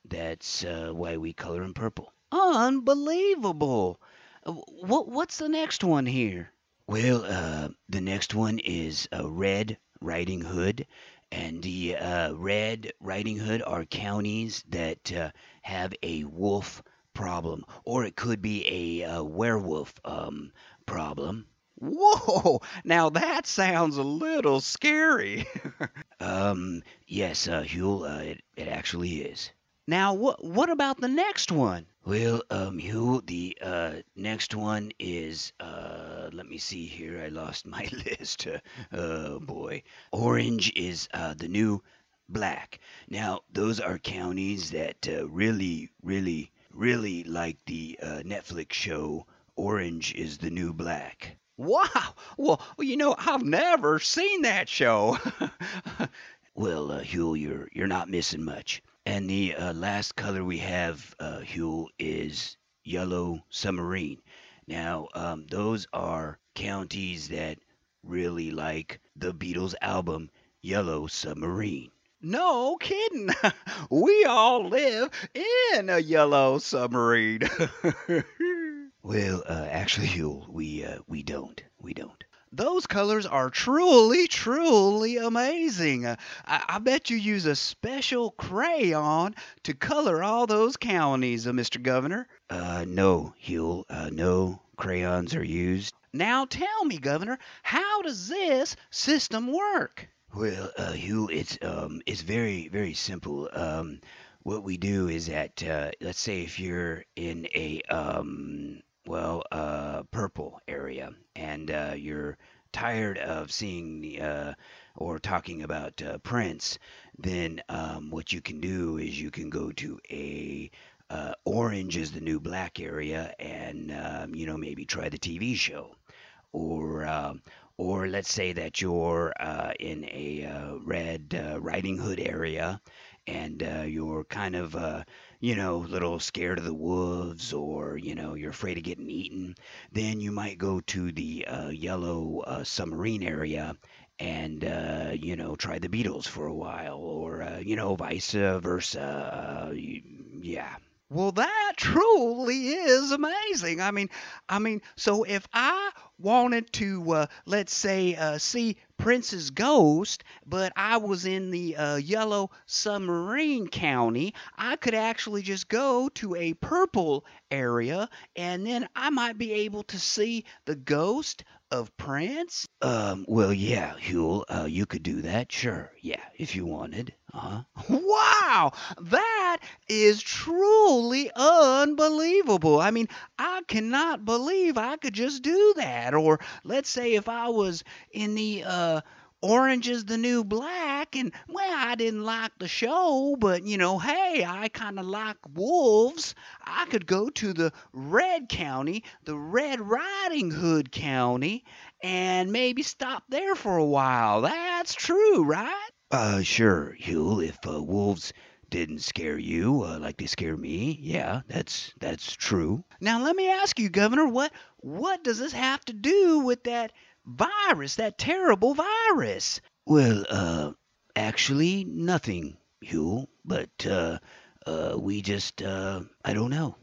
that's uh, why we color them purple. Unbelievable! Uh, What what's the next one here? Well, uh, the next one is a Red Riding Hood, and the uh, Red Riding Hood are counties that uh, have a wolf problem, or it could be a uh, werewolf um, problem. Whoa! Now that sounds a little scary. um, yes, uh, Huell, uh, it, it actually is. Now, what what about the next one? Well, um, Hugh, the uh, next one is uh, let me see here. I lost my list. oh boy, orange is uh, the new black. Now, those are counties that uh, really, really, really like the uh, Netflix show Orange is the New Black. Wow! Well, you know, I've never seen that show. well, uh, Hugh, you're you're not missing much. And the uh, last color we have, uh, Hugh, is yellow submarine. Now, um, those are counties that really like the Beatles album Yellow Submarine. No kidding. we all live in a yellow submarine. well, uh, actually, Hugh, we uh, we don't. We don't. Those colors are truly, truly amazing. Uh, I, I bet you use a special crayon to color all those counties, uh, Mr. Governor. Uh, no, Hugh. Uh, no crayons are used. Now tell me, Governor, how does this system work? Well, uh, Hugh, it's um, it's very, very simple. Um, what we do is that, uh, let's say, if you're in a um, well, uh, purple area, and uh, you're tired of seeing the, uh, or talking about uh, Prince, then um, what you can do is you can go to a uh, orange is the new black area, and um, you know maybe try the TV show, or um, or let's say that you're uh, in a uh, red uh, riding hood area and uh, you're kind of uh, you know a little scared of the wolves or you know you're afraid of getting eaten then you might go to the uh, yellow uh, submarine area and uh, you know try the beatles for a while or uh, you know vice versa uh, yeah well, that truly is amazing. I mean, I mean, so if I wanted to, uh, let's say, see Prince's ghost, but I was in the uh, yellow submarine county, I could actually just go to a purple area, and then I might be able to see the ghost of prance? Um, well, yeah, Huell, uh, you could do that, sure, yeah, if you wanted. Uh-huh. Wow, that is truly unbelievable. I mean, I cannot believe I could just do that. Or let's say if I was in the uh Orange is the New Black, and well, I didn't like the show, but you know, hey, I kind of like wolves. I could go to the Red County, the Red Riding Hood County, and maybe stop there for a while. That's true, right? Uh, sure, Hugh. If uh, wolves didn't scare you uh, like they scare me. Yeah, that's that's true. Now let me ask you, Governor, what what does this have to do with that virus, that terrible virus? Well, uh, actually, nothing, Hugh, But uh, uh, we just uh, I don't know.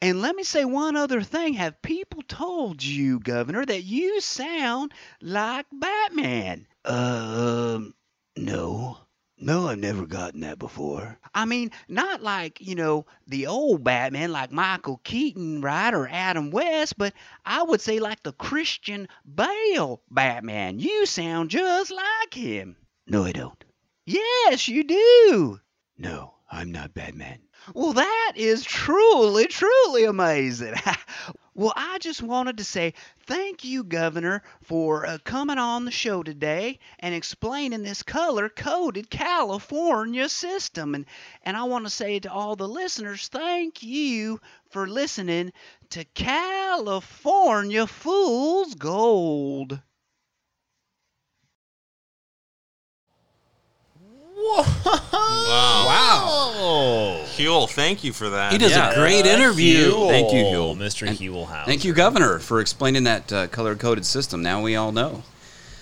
And let me say one other thing. Have people told you, Governor, that you sound like Batman? Uh, um, no. No, I've never gotten that before. I mean, not like, you know, the old Batman like Michael Keaton, right, or Adam West, but I would say like the Christian Bale Batman. You sound just like him. No, I don't. Yes, you do. No, I'm not Batman. Well, that is truly, truly amazing. well, I just wanted to say thank you, Governor, for uh, coming on the show today and explaining this color coded California system. And, and I want to say to all the listeners, thank you for listening to California Fool's Gold. Wow. Wow. Huell, thank you for that. He does Yeah. a great interview. Thank you, Huell. Mr. And Huell House. Thank you, Governor, for explaining that uh, color coded system. Now we all know.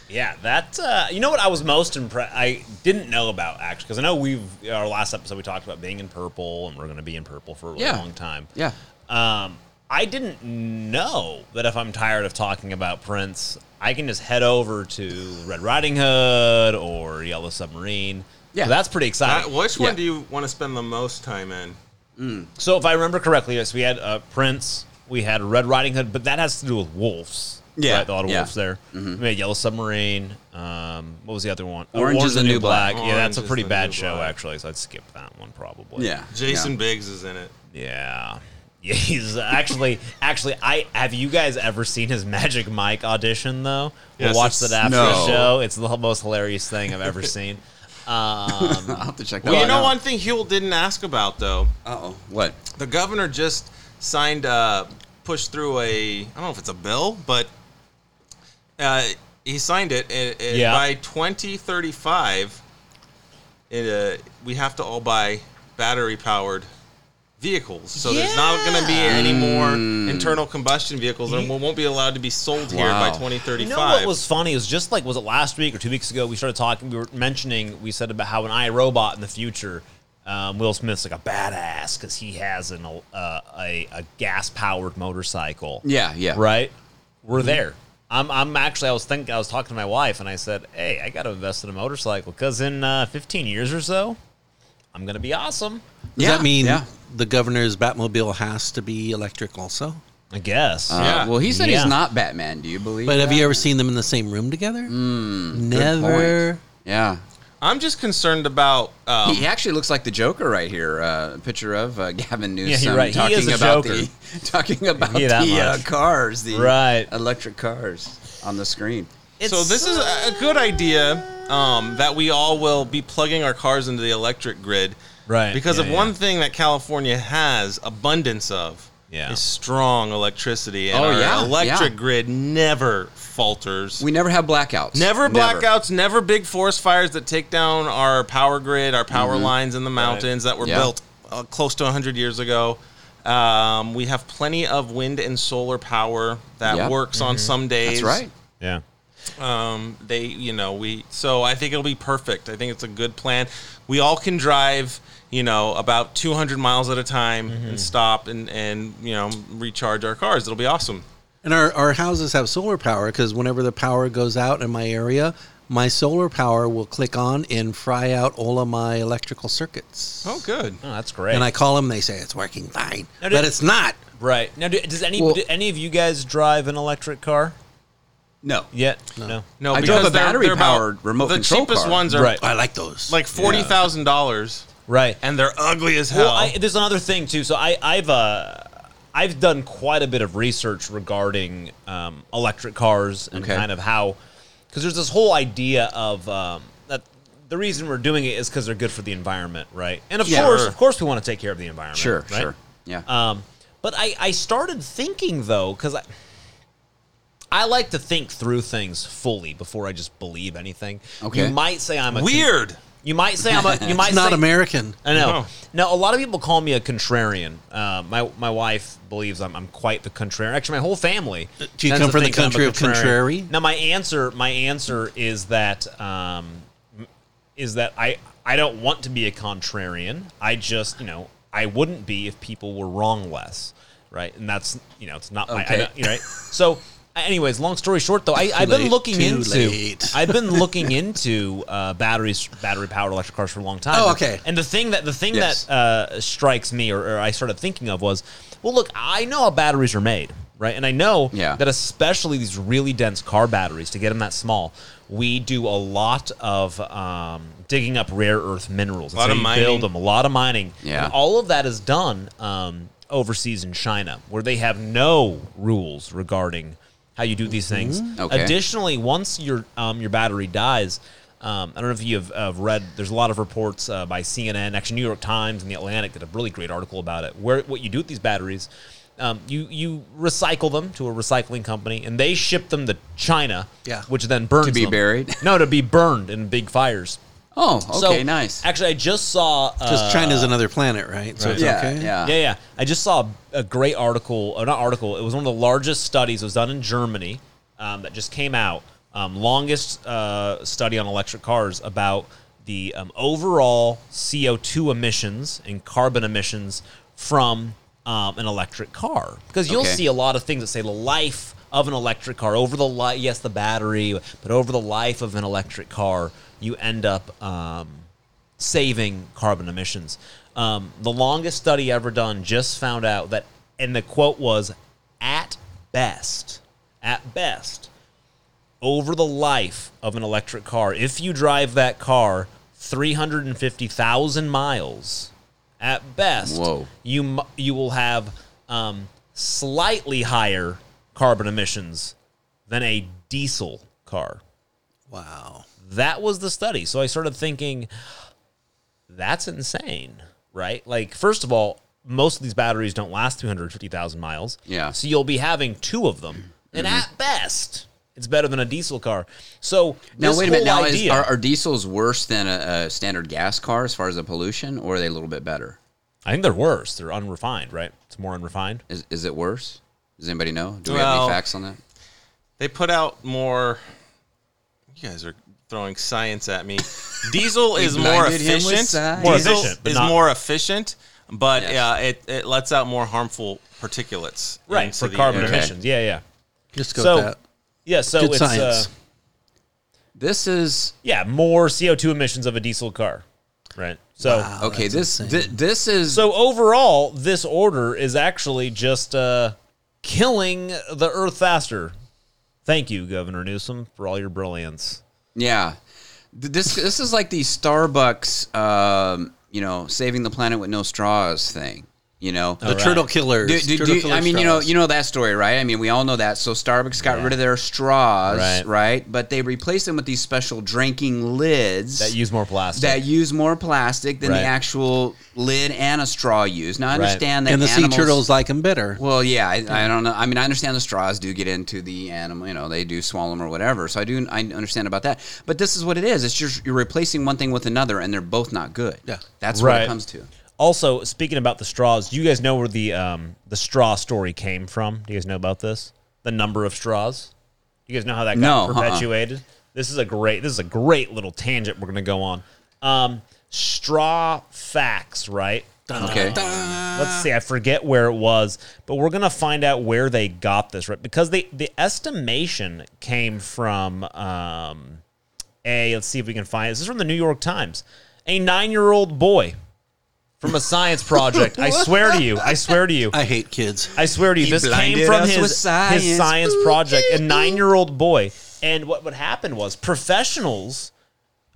Yeah, that uh, you know what I was most impressed. I didn't know about actually because I know we've our last episode we talked about being in purple and we're going to be in purple for a really Yeah. long time. Yeah. Um, I didn't know that if I'm tired of talking about Prince, I can just head over to Red Riding Hood or Yellow Submarine. Yeah. So that's pretty Uh, exciting. which Yeah. one do you want to spend the most time in? So if I remember correctly, yes, we had uh, Prince, we had Red Riding Hood, but that has to do with wolves. Yeah, right? a lot of yeah. wolves there. We had Yellow Submarine. Um, what was the other one? Oh, Orange is the New Black. Yeah, that's a pretty bad show Black. actually. So I'd skip that one probably. Yeah. Jason Yeah. Biggs is in it. Yeah. Yeah, he's actually actually I have you guys ever seen his Magic Mike audition though? We'll watch that after No. the show. It's the most hilarious thing I've ever seen. Um, I'll have to check that Well, you know one thing Huel didn't ask about though. Uh-oh. What? The governor just signed, uh, pushed through a, I don't know if it's a bill, but uh, he signed it. And, and Yeah. By 2035, it, uh, we have to all buy battery powered vehicles. So there's not going to be any more Mm. internal combustion vehicles and we won't be allowed to be sold here by 2035. You know what was funny? It was just like was it last week or two weeks ago? We started talking. We were mentioning. We said about how an I, Robot in the future, um, Will Smith's like a badass because he has an uh, a, a gas powered motorcycle. Yeah, yeah. Right. We're there. I'm. I'm actually. I was thinking. I was talking to my wife, and I said, "Hey, I got to invest in a motorcycle because in uh, 15 years or so, I'm gonna be awesome." Does Yeah, that mean yeah. The governor's Batmobile has to be electric also? I guess. Uh, Yeah. Well, he said Yeah. he's not Batman. Do you believe? But have you ever seen them in the same room together? Good Never. Yeah. I'm just concerned about. Um, he actually looks like the Joker right here. Uh, a picture of uh, Gavin Newsom Yeah, you're right. He talking about the talking about the uh, cars, the Right. electric cars on the screen. so this is a a good idea um, that we all will be plugging our cars into the electric grid, Right, Because yeah, of yeah. one thing that California has abundance of, Yeah. is strong electricity, and Oh, our yeah, electric yeah. grid never falters. We never have blackouts. Never blackouts, never big forest fires that take down our power grid, our power lines in the mountains that were Mm-hmm. Yeah. built uh, close to 100 years ago. Um, we have plenty of wind and solar power that Yep. works on some days. That's right. yeah. Um, they, you know, we. So I think it'll be perfect. I think it's a good plan. We all can drive, you know, about 200 miles at a time and mm-hmm. stop and and you know recharge our cars. It'll be awesome. And our, our houses have solar power because whenever the power goes out in my area, my solar power will click on and fry out all of my electrical circuits. Oh, good. Oh, that's great. And I call them, they say it's working fine. Now, but did- it's not. right now, do, does any Well- do any of you guys drive an electric car No. yet? No. No, I because drove a they're- they're about- battery-powered remote The control cheapest car. ones are Right. I like those. like forty thousand dollars, Right. and they're ugly as hell. Well, I, there's another thing too. So I, I've uh, I've done quite a bit of research regarding um, electric cars and Okay. kind of how, because there's this whole idea of um, that the reason we're doing it is because they're good for the environment, right? And of Yeah. course, of course, we want to take care of the environment. Sure. right? Sure. Yeah. Um, but I, I started thinking though, because I, I like to think through things fully before I just believe anything. Okay. You might say I'm a con- Weird. You might say I'm a. You might It's not say, American. I know. No. Now, a lot of people call me a contrarian. Uh, my my wife believes I'm, I'm quite the contrarian. Actually, my whole family. Do you tends come from the think I'm a country of contrarian. contrary? Now, my answer my answer is that um, is that I I don't want to be a contrarian. I just you know I wouldn't be if people were wrong less, right? And that's you know it's not my I don't- you know, right. So, anyways, long story short, though, I, I've been late, looking too into late. I've been looking into uh, batteries battery powered electric cars for a long time. Oh, okay. And the thing that the thing Yes. that uh, strikes me, or, or I started thinking of, was, well, look, I know how batteries are made, right? And I know Yeah. that especially these really dense car batteries, to get them that small, we do a lot of um, digging up rare earth minerals. A lot That's of how you build mining. them. A lot of mining. Yeah. And all of that is done um, overseas in China, where they have no rules regarding how you do these things. Okay. Additionally, once your um, your battery dies, um, I don't know if you've uh, read. There's a lot of reports uh, by CNN, actually New York Times, and the Atlantic did a really great article about it. Where what you do with these batteries, um, you you recycle them to a recycling company, and they ship them to China, Yeah. which then burns To be them. buried? No, to be burned in big fires. Oh, okay, So, nice. Actually, I just saw Because uh, China's another planet, right? So right. it's yeah, okay. yeah, yeah, yeah. I just saw a great article, or not article. It was one of the largest studies. It was done in Germany um, that just came out. Um, longest uh, study on electric cars about the um, overall CO2 emissions and carbon emissions from um, an electric car. Because you'll Okay. see a lot of things that say the life of an electric car over the life. Yes, the battery, but over the life of an electric car, you end up. Um, saving carbon emissions. Um, the longest study ever done just found out that, and the quote was, at best, at best, over the life of an electric car, if you drive that car 350,000 miles, at best, Whoa. you you will have um, slightly higher carbon emissions than a diesel car. Wow. That was the study. So I started thinking, that's insane, right? Like, first of all, most of these batteries don't last 250,000 miles. Yeah. So you'll be having two of them. And Mm-hmm. at best, it's better than a diesel car. So Now wait a minute. Now is, are, are diesels worse than a, a standard gas car as far as the pollution, or are they a little bit better? I think they're worse. They're unrefined, right? It's more unrefined. Is is it worse? Does anybody know? Do we have any facts on that? They put out more. You guys are throwing science at me. Diesel is more blinded him with efficient. More Diesel efficient, is not- more efficient, but Yes. uh, it, it lets out more harmful particulates. Right. into For the carbon air. Okay. emissions. Yeah, yeah. Just go So- with that. Yeah, so Good it's science. uh, This is yeah, more CO2 emissions of a diesel car. Right. So Wow, okay. This insane. thi- this is So overall, this order is actually just uh, killing the Earth faster. Thank you, Governor Newsom, for all your brilliance. Yeah, this this is like the Starbucks, um, you know, saving the planet with no straws thing. You know, the turtle killers. Do- do- turtle do- killer I mean, you know, you know that story, right? I mean, we all know that. So Starbucks got Yeah. rid of their straws, Right. right. But they replaced them with these special drinking lids That use more plastic. that use more plastic than Right. the actual lid and a straw use. Now I Right. understand that and the sea turtles like them better. Well, yeah, I, I don't know. I mean, I understand the straws do get into the animal. You know, they do swallow them or whatever. So I do. I understand about that. But this is what it is. It's just you're replacing one thing with another, and they're both not good. Yeah. that's what it comes to. Also, speaking about the straws, do you guys know where the um, the straw story came from? Do you guys know about this? The number of straws. Do you guys know how that got No, uh-uh. perpetuated? This is a great. This is a great little tangent we're going to go on. Um, straw facts, right? Okay. let's see i forget where it was but we're gonna find out where they got this right because they the estimation came from um a let's see if we can find this is from the new york times a nine-year-old boy from a science project i swear to you i swear to you I hate kids. I swear to you, He this came from his science. his science project. A nine year old boy, and what would happen was professionals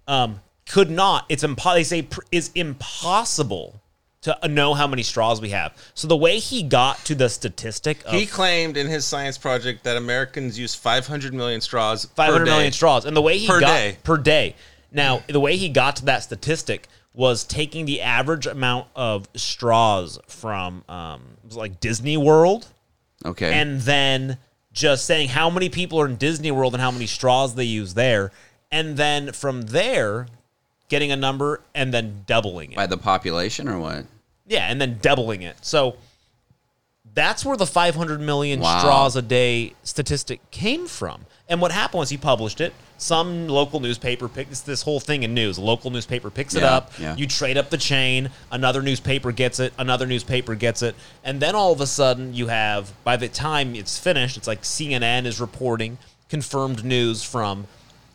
um, could not. It's impo- They say pr- is impossible to know how many straws we have. So the way he got to the statistic of He claimed in his science project that Americans use 500 million straws. five hundred million straws, and the way he Per got day. per day. Now, the way he got to that statistic was taking the average amount of straws from um, like Disney World. Okay. and then just saying how many people are in Disney World and how many straws they use there. And then from there, getting a number and then doubling it. By the population or what? Yeah, and then doubling it. So that's where the 500 million Wow. straws a day statistic came from. And what happened was he published it. Some local newspaper picks this whole thing in news. A local newspaper picks it up. yeah. You trade up the chain. Another newspaper gets it. Another newspaper gets it. And then all of a sudden, you have, by the time it's finished, it's like CNN is reporting confirmed news from,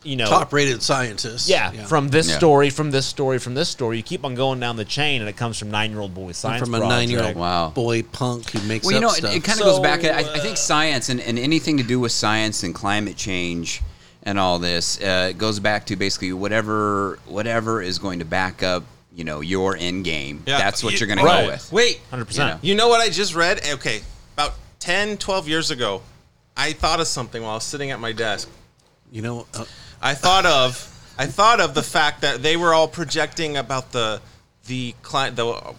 you know, Top rated scientists. yeah, from this Yeah. story, from this story, from this story. You keep on going down the chain, and it comes from nine year old boy And science from a nine year old Wow. boy punk who makes Well, you up know, it, stuff. it kind of So, goes back. I, I think science and, and anything to do with science and climate change and all this uh, it goes back to basically whatever whatever is going to back up, you know, your end game. Yeah. That's what You- you're going to right. go with. Wait, 100%. You know. You know what I just read? Okay, about 10, 12 years ago, I thought of something while I was sitting at my desk. you know, uh, I thought of I thought of the fact that they were all projecting about the the cli- the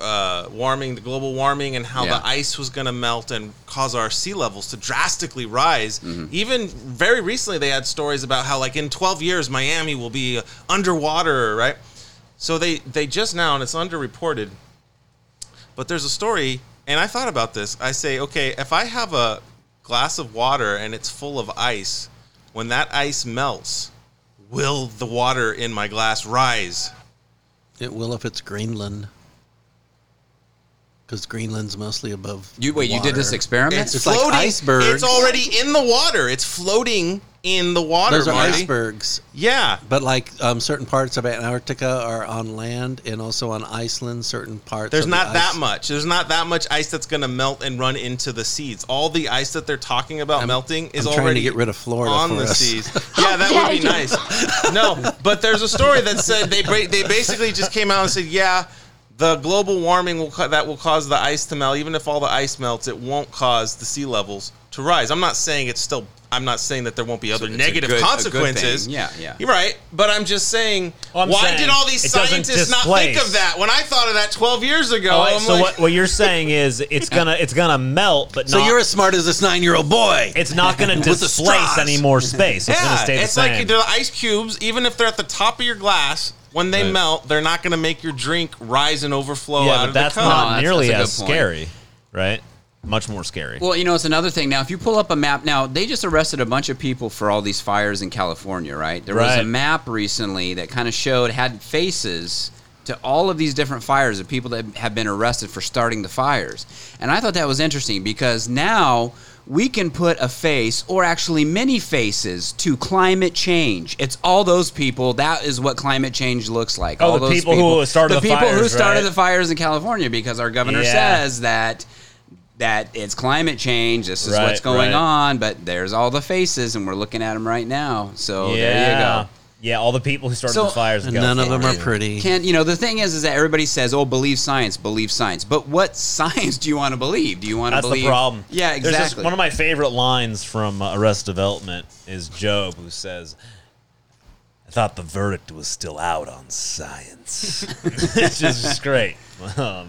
uh, warming, the global warming, and how Yeah. the ice was going to melt and cause our sea levels to drastically rise. Even very recently, they had stories about how, like in 12 years, Miami will be underwater, right? So they they just now, and it's underreported, but there's a story, and I thought about this. I say, okay, if I have a glass of water and it's full of ice, when that ice melts, will the water in my glass rise? it will if it's Greenland. Because Greenland's mostly above. You wait. You did this experiment. It's, It's like floating. icebergs. It's already in the water. It's floating in the water, Those are Marty. icebergs. Yeah. But like um, certain parts of Antarctica are on land, and also on Iceland, certain parts. There's of the not that ice- much. There's not that much ice that's going to melt and run into the seas. All the ice that they're talking about I'm- melting is I'm trying to already get rid of Florida on for the us. seas. Yeah, that would be nice. No, but there's a story that said they ba- they basically just came out and said, yeah, the global warming will ca- that will cause the ice to melt. Even if all the ice melts, it won't cause the sea levels to rise. I'm not saying it's still. I'm not saying that there won't be other it's a negative good- a good consequences. thing. Yeah, yeah. You're right, but I'm just saying. Well, I'm why saying did all these scientists not think of that when I thought of that 12 years ago? Oh, wait, I'm so like- what, what you're saying is it's gonna it's gonna melt, but So not, you're as smart as this nine-year-old boy. it's not gonna displace any more space. It's gonna Yeah, stay the it's same. like the ice cubes. Even if they're at the top of your glass, when they Right. melt, they're not going to make your drink rise and overflow yeah, out but of that's the cup. not No, that's- nearly that's as a good point. scary, right? Much more scary. Well, you know, it's another thing. Now, if you pull up a map, now they just arrested a bunch of people for all these fires in California, right? There was a map recently that kind of showed had faces to all of these different fires of people that have been arrested for starting the fires. And I thought that was interesting because now we can put a face or actually many faces to climate change. It's all those people. That is what climate change looks like. Oh, all the those people who started the people who fires, started right? the fires in California because our governor Yeah. says that that it's climate change. This is Right, what's going right. on. But there's all the faces, and we're looking at them right now. So yeah, there you go. Yeah, all the people who started So- the fires. and none of them are pretty. Can't you know? The thing is, is that everybody says, "Oh, believe science, believe science." But what science do you want to believe? Do you want to That's believe? the problem. Yeah, There's this- exactly. one of my favorite lines from uh, Arrested Development is GOB, who says, "I thought the verdict was still out on science." it's just it's great. Um,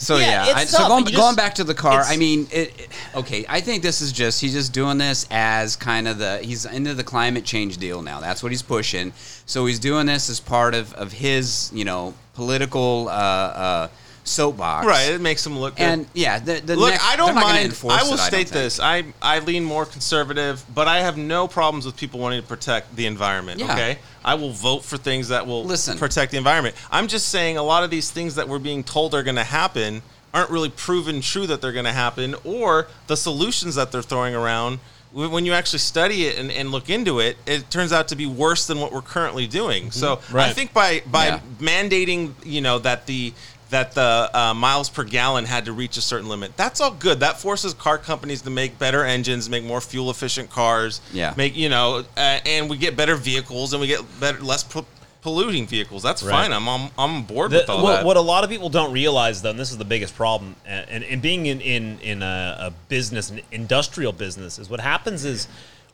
So Yeah, yeah, I, so going, You going back to the car, I mean, it, it- okay, I think this is just he's just doing this as kind of the he's into the climate change deal now. That's what he's pushing. So he's doing this as part of of his you know political uh, uh, soapbox, Right, it makes them look good. And yeah, the, the Look, next- I don't they're not gonna mind. I will it, state think. this: I I lean more conservative, but I have no problems with people wanting to protect the environment. Yeah. Okay, I will vote for things that will Listen. protect the environment. I'm just saying a lot of these things that we're being told are going to happen aren't really proven true that they're going to happen, or the solutions that they're throwing around. When you actually study it and, and look into it, it turns out to be worse than what we're currently doing. So I Mm-hmm. Think by by Yeah. mandating, you know, that the that the uh, miles per gallon had to reach a certain limit. That's all good. That forces car companies to make better engines, make more fuel efficient cars. Yeah. Make you know, uh, and we get better vehicles and we get better, less po- polluting vehicles. That's Right. fine. I'm I'm, I'm on board The- with all what, that. what a lot of people don't realize, though, and this is the biggest problem, and, and, and being in in in a, a business, an industrial business, is what happens is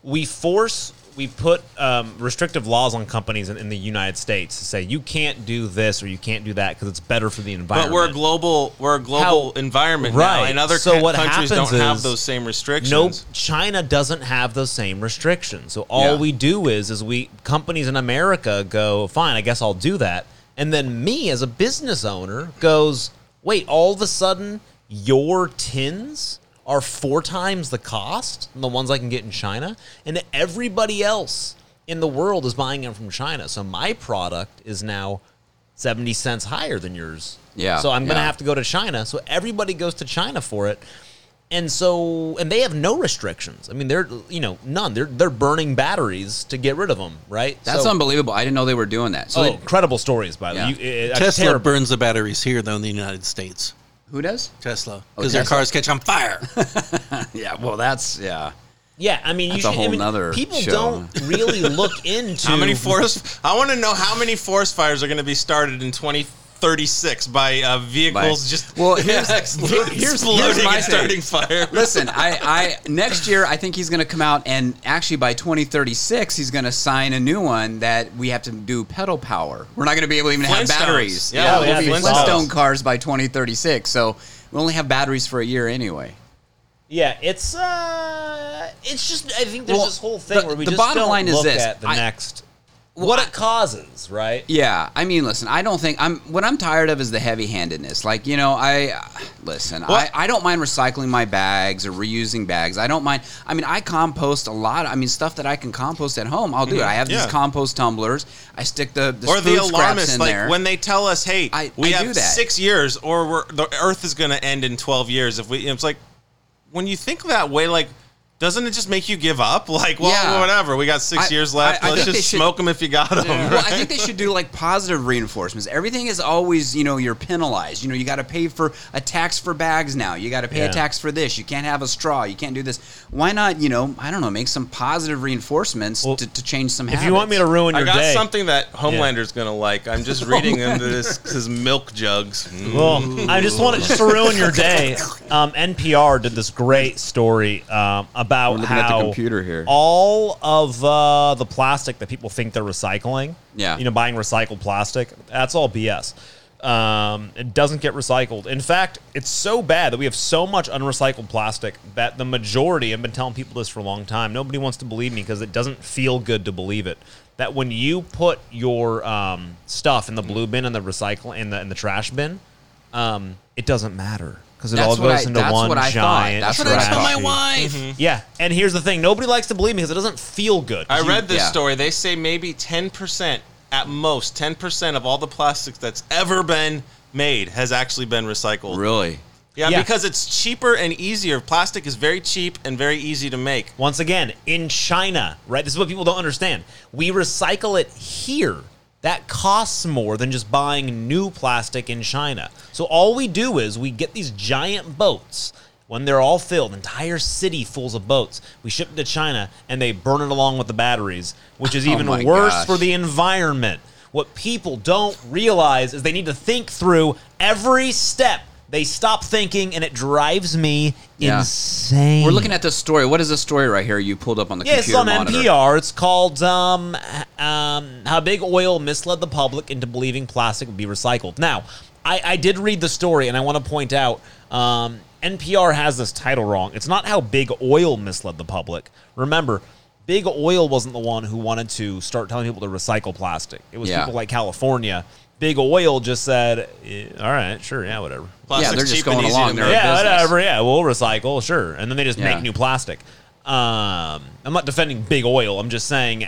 we force we put um, restrictive laws on companies in, in the United States to say you can't do this or you can't do that because it's better for the environment. But we're a global we're a global How- environment Right. now, and other So ca- what countries don't have those same restrictions. Nope, China doesn't have those same restrictions. So all Yeah. we do is is we companies in America go, fine, I guess I'll do that. And then me as a business owner goes, wait, all of a sudden your tins are four times the cost than the ones I can get in China, and everybody else in the world is buying them from China. So my product is now 70 cents higher than yours. Yeah, So I'm going to yeah. have to go to China. So everybody goes to China for it. And so, and they have no restrictions. I mean, they're you know none. They're they're burning batteries to get rid of them, right? That's so, unbelievable. I didn't know they were doing that. So oh, they- incredible stories by the Yeah. way. Tesla terrible. burns the batteries here, though, in the United States. Who does? Tesla, Oh, because their cars catch on fire. Yeah, well, that's yeah. Yeah, I mean, you That's should. a whole I mean, nother people show. don't really look into how many forest? I want to know how many forest fires are going to be started in 2036 by uh, vehicles By- just Well, here's- explo- here- here's- here's my starting fire. Listen, I, I next year I think he's going to come out and actually by 2036 he's going to sign a new one that we have to do pedal power. We're not going to be able to even have batteries. Yeah, yeah, we'll be Flintstones. Flintstone cars by 2036. So we only have batteries for a year anyway. Yeah, it's uh, it's just. I think there's Well, this whole thing the- where we the just bottom don't line is look this. at the I- next what it causes, right? Yeah, I mean, listen, I don't think I'm. What I'm tired of is the heavy-handedness. Like, you know, I listen. I, I don't mind recycling my bags or reusing bags. I don't mind. I mean, I compost a lot. I mean, stuff that I can compost at home, I'll do it. I have Mm-hmm. Yeah. these compost tumblers. I stick the, the or the alarmists, in like there. when they tell us, "Hey, I- we I have that. six years, or we're, the Earth is going to end in 12 years." If we, it's like when you think that way, like. Doesn't it just make you give up? Like, well, Yeah. whatever. We got six I- years left. I- I Let's just should- smoke them if you got them. Well, I think they should do like positive reinforcements. Everything is always, you know, you're penalized. You know, you got to pay for a tax for bags now. You got to pay Yeah. a tax for this. You can't have a straw. You can't do this. Why not, you know, I don't know, make some positive reinforcements Well, to, to change some habits? If habits. you want me to ruin your day, I your got day, something that Homelander's gonna like. I'm just reading into this his milk jugs. Mm. Well, I just wanted just to ruin your day. Um, NPR did this great story um, about We're looking at the how computer here. all of uh, the plastic that people think they're recycling, Yeah. you know, buying recycled plastic, that's all BS. Um, it doesn't get recycled. In fact, it's so bad that we have so much unrecycled plastic that the majority, I've been telling people this for a long time, nobody wants to believe me because it doesn't feel good to believe it. That when you put your um, stuff in the blue bin and the recycle in the in the trash bin, um, it doesn't matter because it That's all what goes I- into that's one what I thought. giant That's what trash. I thought. my heap. wife. Mm-hmm. Yeah, and here's the thing: nobody likes to believe me because it doesn't feel good. I read this yeah. story. They say maybe 10%, at most 10% of all the plastics that's ever been made has actually been recycled. Really? Yeah, Yeah. because it's cheaper and easier. Plastic is very cheap and very easy to make. Once again, in China, right? This is what people don't understand. We recycle it here. That costs more than just buying new plastic in China. So all we do is we get these giant boats. When they're all filled, entire city fulls of boats, we ship it to China and they burn it along with the batteries, which is Oh even my worse gosh. for the environment. What people don't realize is they need to think through every step. They stop thinking and it drives me Yeah. insane. We're looking at this story. What is this story right here you pulled up on the Yeah, it's computer on monitor? NPR. It's called um, h- um, "How Big Oil Misled the Public into Believing Plastic Would Be Recycled." Now, I, I did read the story, and I want to point out um, NPR has this title wrong. It's not how Big Oil misled the public. Remember, Big Oil wasn't the one who wanted to start telling people to recycle plastic. It was Yeah. people like California. Big Oil just said, eh, "All right, sure, yeah, whatever." Plastic's they're just going along. to They're make. a yeah, business. whatever. Yeah, we'll recycle, sure. And then they just Yeah. make new plastic. Um, I'm not defending big oil. I'm just saying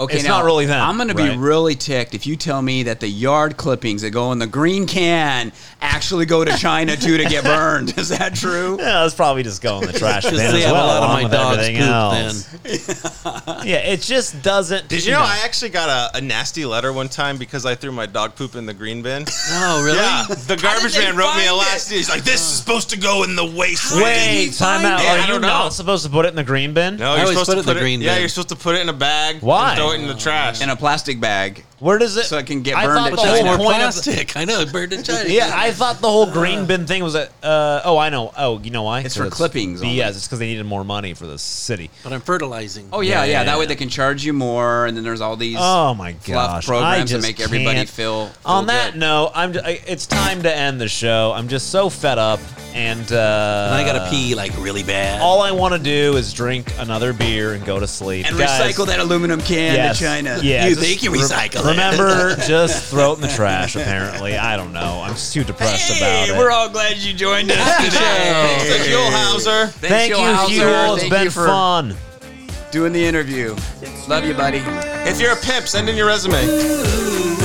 Okay, It's now, not really them, I'm going to be right? really ticked if you tell me that the yard clippings that go in the green can actually go to China too to get burned. Is that true? yeah, let's probably just go in the trash bin Because as they have well, a lot of my with dog's poop else. then. Yeah, it just doesn't. Did you know I actually got a, a nasty letter one time because I threw my dog poop in the green bin? Oh, really? Yeah, the garbage man wrote me a find last. He's like, "This is supposed to go in the waste." bin." Wait, time out. Yeah, Are you don't supposed to put it in the green bin? No, you're always supposed put it in the put green Yeah, you're supposed to put it in a bag. Why? Throw it in the trash. In a plastic bag. Where does it? So it can get I burned thought at the China. whole More point of the- plastic. I know, burned in China. yeah, I thought the whole green bin thing was a. Uh, oh, I know. Oh, you know why? It's for 'Cause clippings only. Yes, it's because they needed more money for the city. But I'm fertilizing. Oh yeah, Yeah, yeah. yeah, That way they can charge you more, and then there's all these Oh my fluff gosh! I programs that just make everybody can't. feel. feel On that good. note, I'm. Just, I, it's time to end the show. I'm just so fed up, and uh, And I gotta pee like really bad. All I want to do is drink another beer and go to sleep. and Guys, recycle that aluminum can yes, to China. Yeah, You think you re- recycle it. Remember, just throw it in the trash. Apparently, I don't know. I'm just too depressed Hey, about it. we're all glad you joined us Thanks today. to Howser. Thank you, Howser. Huell. It's Thank been you for fun. doing the interview. Love you, buddy. If you're a pimp, send in your resume.